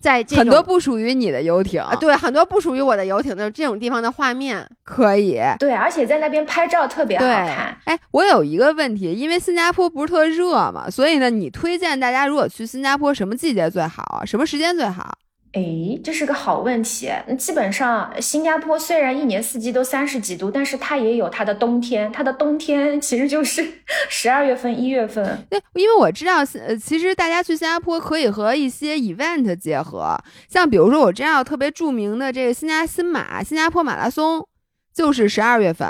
在
很多不属于你的游艇，
对，很多不属于我的游艇的这种地方的画面。
可以。
对，而且在那边拍照特别好看。
哎，我有一个问题，因为新加坡不是特热嘛，所以呢，你推荐大家如果去新加坡，什么季节最好啊？什么时间最好？
诶，这是个好问题。嗯基本上，新加坡虽然一年四季都三十几度，但是它也有它的冬天。它的冬天其实就是 十二月份、一月份。
对，因为我知道，呃，其实大家去新加坡可以和一些 event 结合，像比如说我知道特别著名的这个新加新马新加坡马拉松，就是十二月份，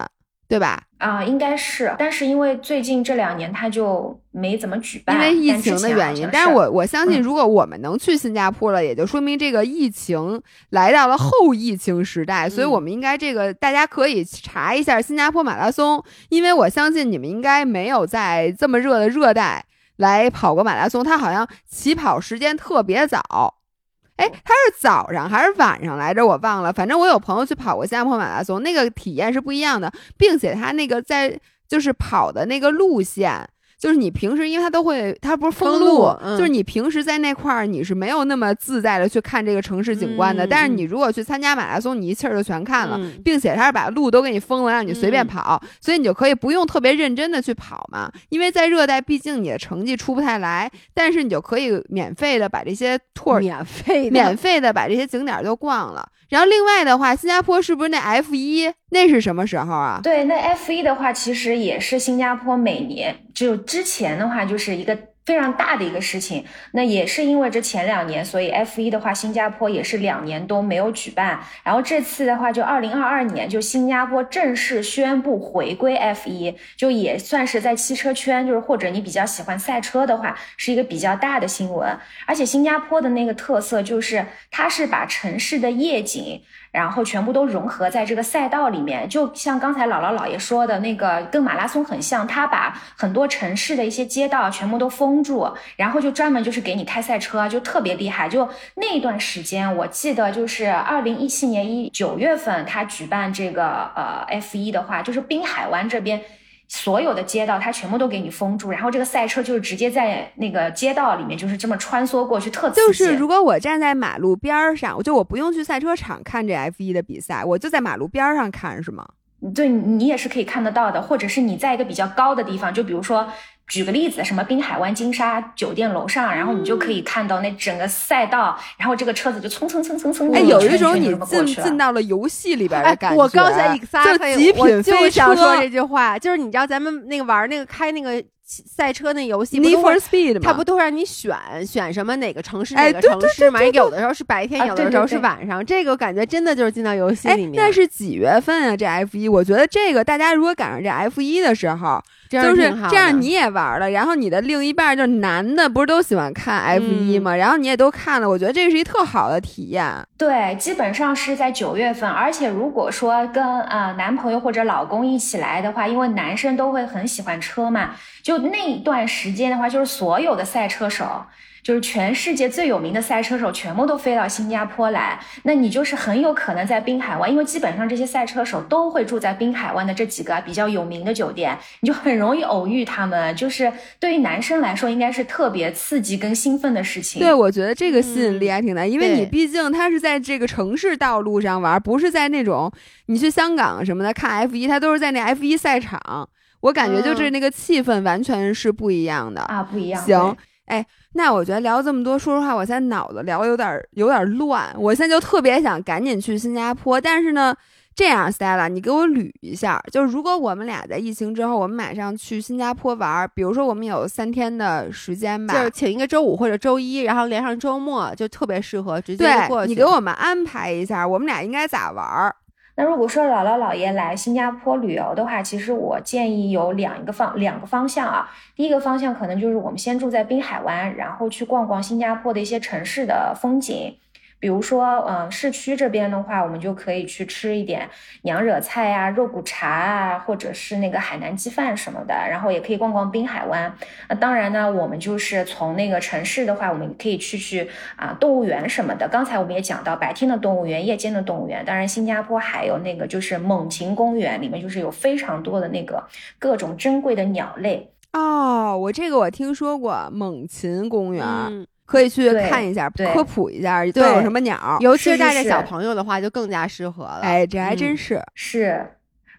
对吧？
啊、应该是，但是因为最近这两年他就没怎么举办，
因为疫情的原因但是我我相信，
嗯
如果我们能去新加坡了，也就说明这个疫情来到了后疫情时代，所以
嗯
我们应该这个大家可以查一下新加坡马拉松，因为我相信你们应该没有在这么热的热带来跑过马拉松，它好像起跑时间特别早。哎，他是早上还是晚上来着？我忘了。反正我有朋友去跑过新加坡马拉松，那个体验是不一样的，并且他那个在就是跑的那个路线，就是你平时因为它都会，它不是封
封路嗯
就是你平时在那块儿你是没有那么自在的去看这个城市景观的。
嗯
但是你如果去参加马拉松，你一气儿就全看了。
嗯
并且它是把路都给你封了，让你随便
嗯
跑，所以你就可以不用特别认真的去跑嘛。因为在热带，毕竟你的成绩出不太来，但是你就可以免费的把这些 tour
免费
免费的把这些景点儿都逛了。然后另外的话，新加坡是不是那 F 一那是什么时候啊？
对，那 F 一的话，其实也是新加坡每年就之前的话，就是一个非常大的一个事情。那也是因为这前两年，所以 F 一的话，新加坡也是两年都没有举办。然后这次的话，就二零二二年，就新加坡正式宣布回归 F 一，就也算是在汽车圈，就是或者你比较喜欢赛车的话，是一个比较大的新闻。而且新加坡的那个特色就是，它是把城市的夜景。然后全部都融合在这个赛道里面，就像刚才姥姥姥爷说的那个，跟马拉松很像，他把很多城市的一些街道全部都封住，然后就专门就是给你开赛车，就特别厉害。就那段时间，我记得就是二零一七年一九月份，他举办这个呃 F 一的话，就是滨海湾这边。所有的街道它全部都给你封住，然后这个赛车就是直接在那个街道里面就是这么穿梭过去，特刺激。
就是如果我站在马路边儿上，我就我不用去赛车场看这 F 一的比赛，我就在马路边儿上看，是吗？
对你也是可以看得到的，或者是你在一个比较高的地方，就比如说举个例子，什么滨海湾金沙酒店楼上，然后你就可以看到那整个赛道，然后这个车子就蹭蹭蹭蹭蹭，
哎，
一
有一种你进进到了游戏里边的
哎
感觉。
我刚才
就
exactly，
极
我就
品飞车
想说这句话，就是你知道咱们那个玩那个开那个赛车那游戏，不
Need
都
for
会
Speed 嘛，
它不都会让你选选什么哪个城市哪个城市嘛？
对对
有的时候是白天，有的时候是晚上。这个感觉真的就是进到游戏
哎
里，面。
那是几月份啊？这 F 一，我觉得这个大家如果赶上这 F 一的时候，就是这样，你也玩了，然后你的另一半就是男的，不是都喜欢看 F 一
嗯
吗？然后你也都看了，我觉得这是一特好的体验。
对，基本上是在九月份，而且如果说跟呃男朋友或者老公一起来的话，因为男生都会很喜欢车嘛，就那一段时间的话，就是所有的赛车手。就是全世界最有名的赛车手全部都飞到新加坡来，那你就是很有可能在滨海湾，因为基本上这些赛车手都会住在滨海湾的这几个比较有名的酒店，你就很容易偶遇他们。就是对于男生来说，应该是特别刺激跟兴奋的事情。
对，我觉得这个吸引力还挺大，因为你毕竟他是在这个城市道路上玩，不是在那种你去香港什么的看 F 一，他都是在那 F 一赛场。我感觉就是
嗯
那个气氛完全是不一样的。
啊，不一样。
行
对，
哎，那我觉得聊这么多，说实话，我现在脑子聊得有点儿有点儿乱。我现在就特别想赶紧去新加坡，但是呢，这样，Stella，你给我捋一下，就是如果我们俩在疫情之后，我们马上去新加坡玩儿，比如说我们有三天的时间吧，
就是请一个周五或者周一，然后连上周末，就特别适合直接就过去。
你给我们安排一下，我们俩应该咋玩儿？
那如果说姥姥姥爷来新加坡旅游的话，其实我建议有两个方两个方向啊。第一个方向可能就是我们先住在滨海湾，然后去逛逛新加坡的一些城市的风景。比如说，嗯，市区这边的话，我们就可以去吃一点娘惹菜啊、肉骨茶啊，或者是那个海南鸡饭什么的。然后也可以逛逛滨海湾。那当然呢，我们就是从那个城市的话，我们可以去去啊动物园什么的。刚才我们也讲到白天的动物园、夜间的动物园。当然，新加坡还有那个就是猛禽公园，里面就是有非常多的那个各种珍贵的鸟类。
哦，我这个我听说过猛禽公园，
嗯，
可以去看一下，科普一下都有什么鸟。
尤其
是
带着小朋友的话，就更加适合了。
哎，这还真
嗯
是。
是，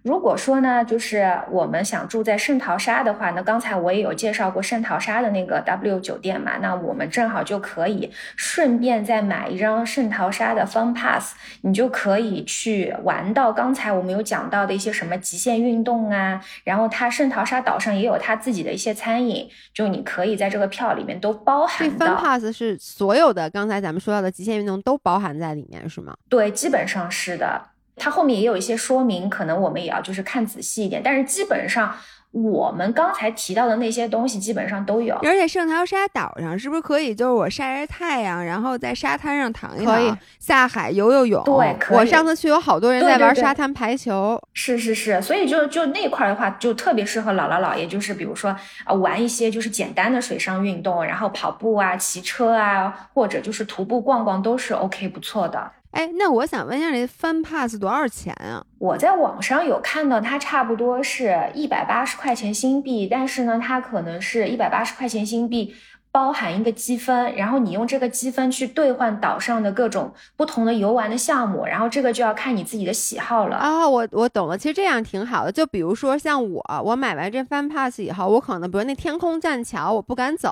如果说呢，就是我们想住在圣淘沙的话，那刚才我也有介绍过圣淘沙的那个 W 酒店嘛，那我们正好就可以顺便再买一张圣淘沙的 Fun Pass，你就可以去玩到刚才我们有讲到的一些什么极限运动啊，然后它圣淘沙岛上也有它自己的一些餐饮，就你可以在这个票里面都包
这
含
Fun。Pass 是所有的刚才咱们说到的极限运动都包含在里面，是吗？
对，基本上是的。它后面也有一些说明，可能我们也要就是看仔细一点。但是基本上我们刚才提到的那些东西基本上都有。
而且圣淘沙岛上是不是可以，就是我晒晒太阳，然后在沙滩上躺一躺
可以
躺，下海游游泳？
对，可以。
我上次去有好多人在玩沙滩排球，
是是是，所以就就那块儿的话，就特别适合姥姥姥爷，就是比如说啊玩一些就是简单的水上运动，然后跑步啊、骑车啊，或者就是徒步逛逛都是 OK 不错的。
哎，那我想问一下，这 Fun Pass 多少钱啊？
我在网上有看到，它差不多是一百八十块钱新币，但是呢，它可能是一百八十块钱新币包含一个积分，然后你用这个积分去兑换岛上的各种不同的游玩的项目，然后这个就要看你自己的喜好了。
哦，我我懂了，其实这样挺好的。就比如说像我，我买完这 Fun Pass 以后，我可能比如那天空栈桥我不敢走，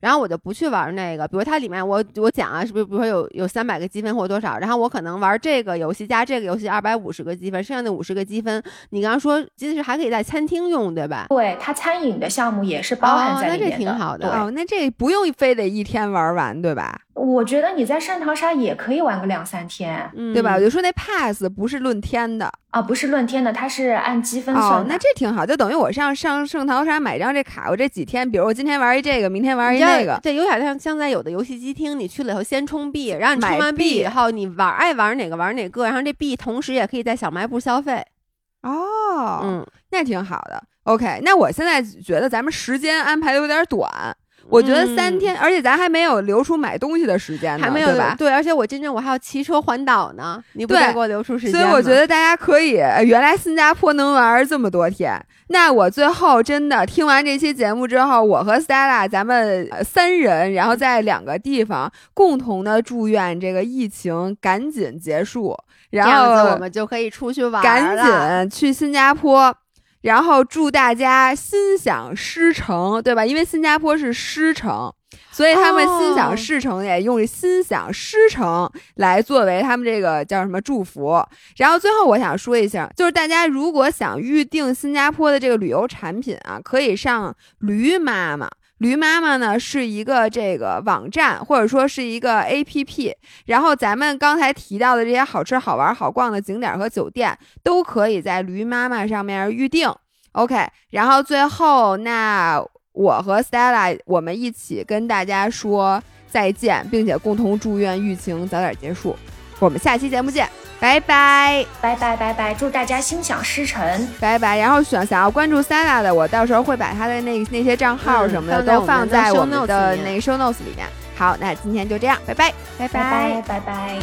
然后我就不去玩那个。比如它里面我我讲啊，是不是比如说有有三百个积分或多少，然后我可能玩这个游戏加这个游戏二百五十个积分，剩下那五十个积分，你刚刚说其实还可以在餐厅用，对吧？
对，它餐饮的项目也是包含在里面的。
哦那这挺好的
哦，那这不用非得一天玩完，对吧？
我觉得你在圣淘沙也可以玩个两三天
嗯，
对吧？我就说那 pass 不是论天的
啊，不是论天的，它是按积分算
哦。，那这挺好，就等于我上上圣淘沙买张这卡，我这几天，比如我今天玩一这个，明天玩一那个，
对有点像像在有的游戏机厅，你去了以后先充币，然后你充完币
币
以后，你玩爱玩哪个玩哪个，然后这币同时也可以在小卖部消费。
哦，
嗯，
那挺好的。OK，那我现在觉得咱们时间安排的有点短，我觉得三天，而且咱还没有留出买东西的时间呢，
嗯还没有
对吧？
对，而且我真正我还要骑车环岛呢，你不
对
再给我留出时间
所以我觉得大家可以，呃原来新加坡能玩这么多天。那我最后真的听完这期节目之后，我和 Stella 咱们呃三人，然后在两个地方共同的祝愿这个疫情赶紧结束，然
后我们就可以出去玩
赶。紧去新加坡。然后祝大家心想事成，对吧？因为新加坡是狮城，所以他们心想
哦
事成也用心想事成来作为他们这个叫什么祝福。然后最后我想说一下，就是大家如果想预定新加坡的这个旅游产品啊，可以上驴妈妈。驴妈妈呢是一个这个网站，或者说是一个 A P P，然后咱们刚才提到的这些好吃、好玩、好逛的景点和酒店，都可以在驴妈妈上面预定。OK，然后最后那我和 Stella 我们一起跟大家说再见，并且共同祝愿疫情早点结束。我们下期节目见，拜拜
拜拜拜拜，祝大家心想事成。
拜拜。然后想想要关注 Stella 的，我到时候会把他的那那些账号
嗯
什么的、都放在
我
我们
们
的那个 show notes 里面。好，那今天就这样，拜拜，拜
拜拜拜拜。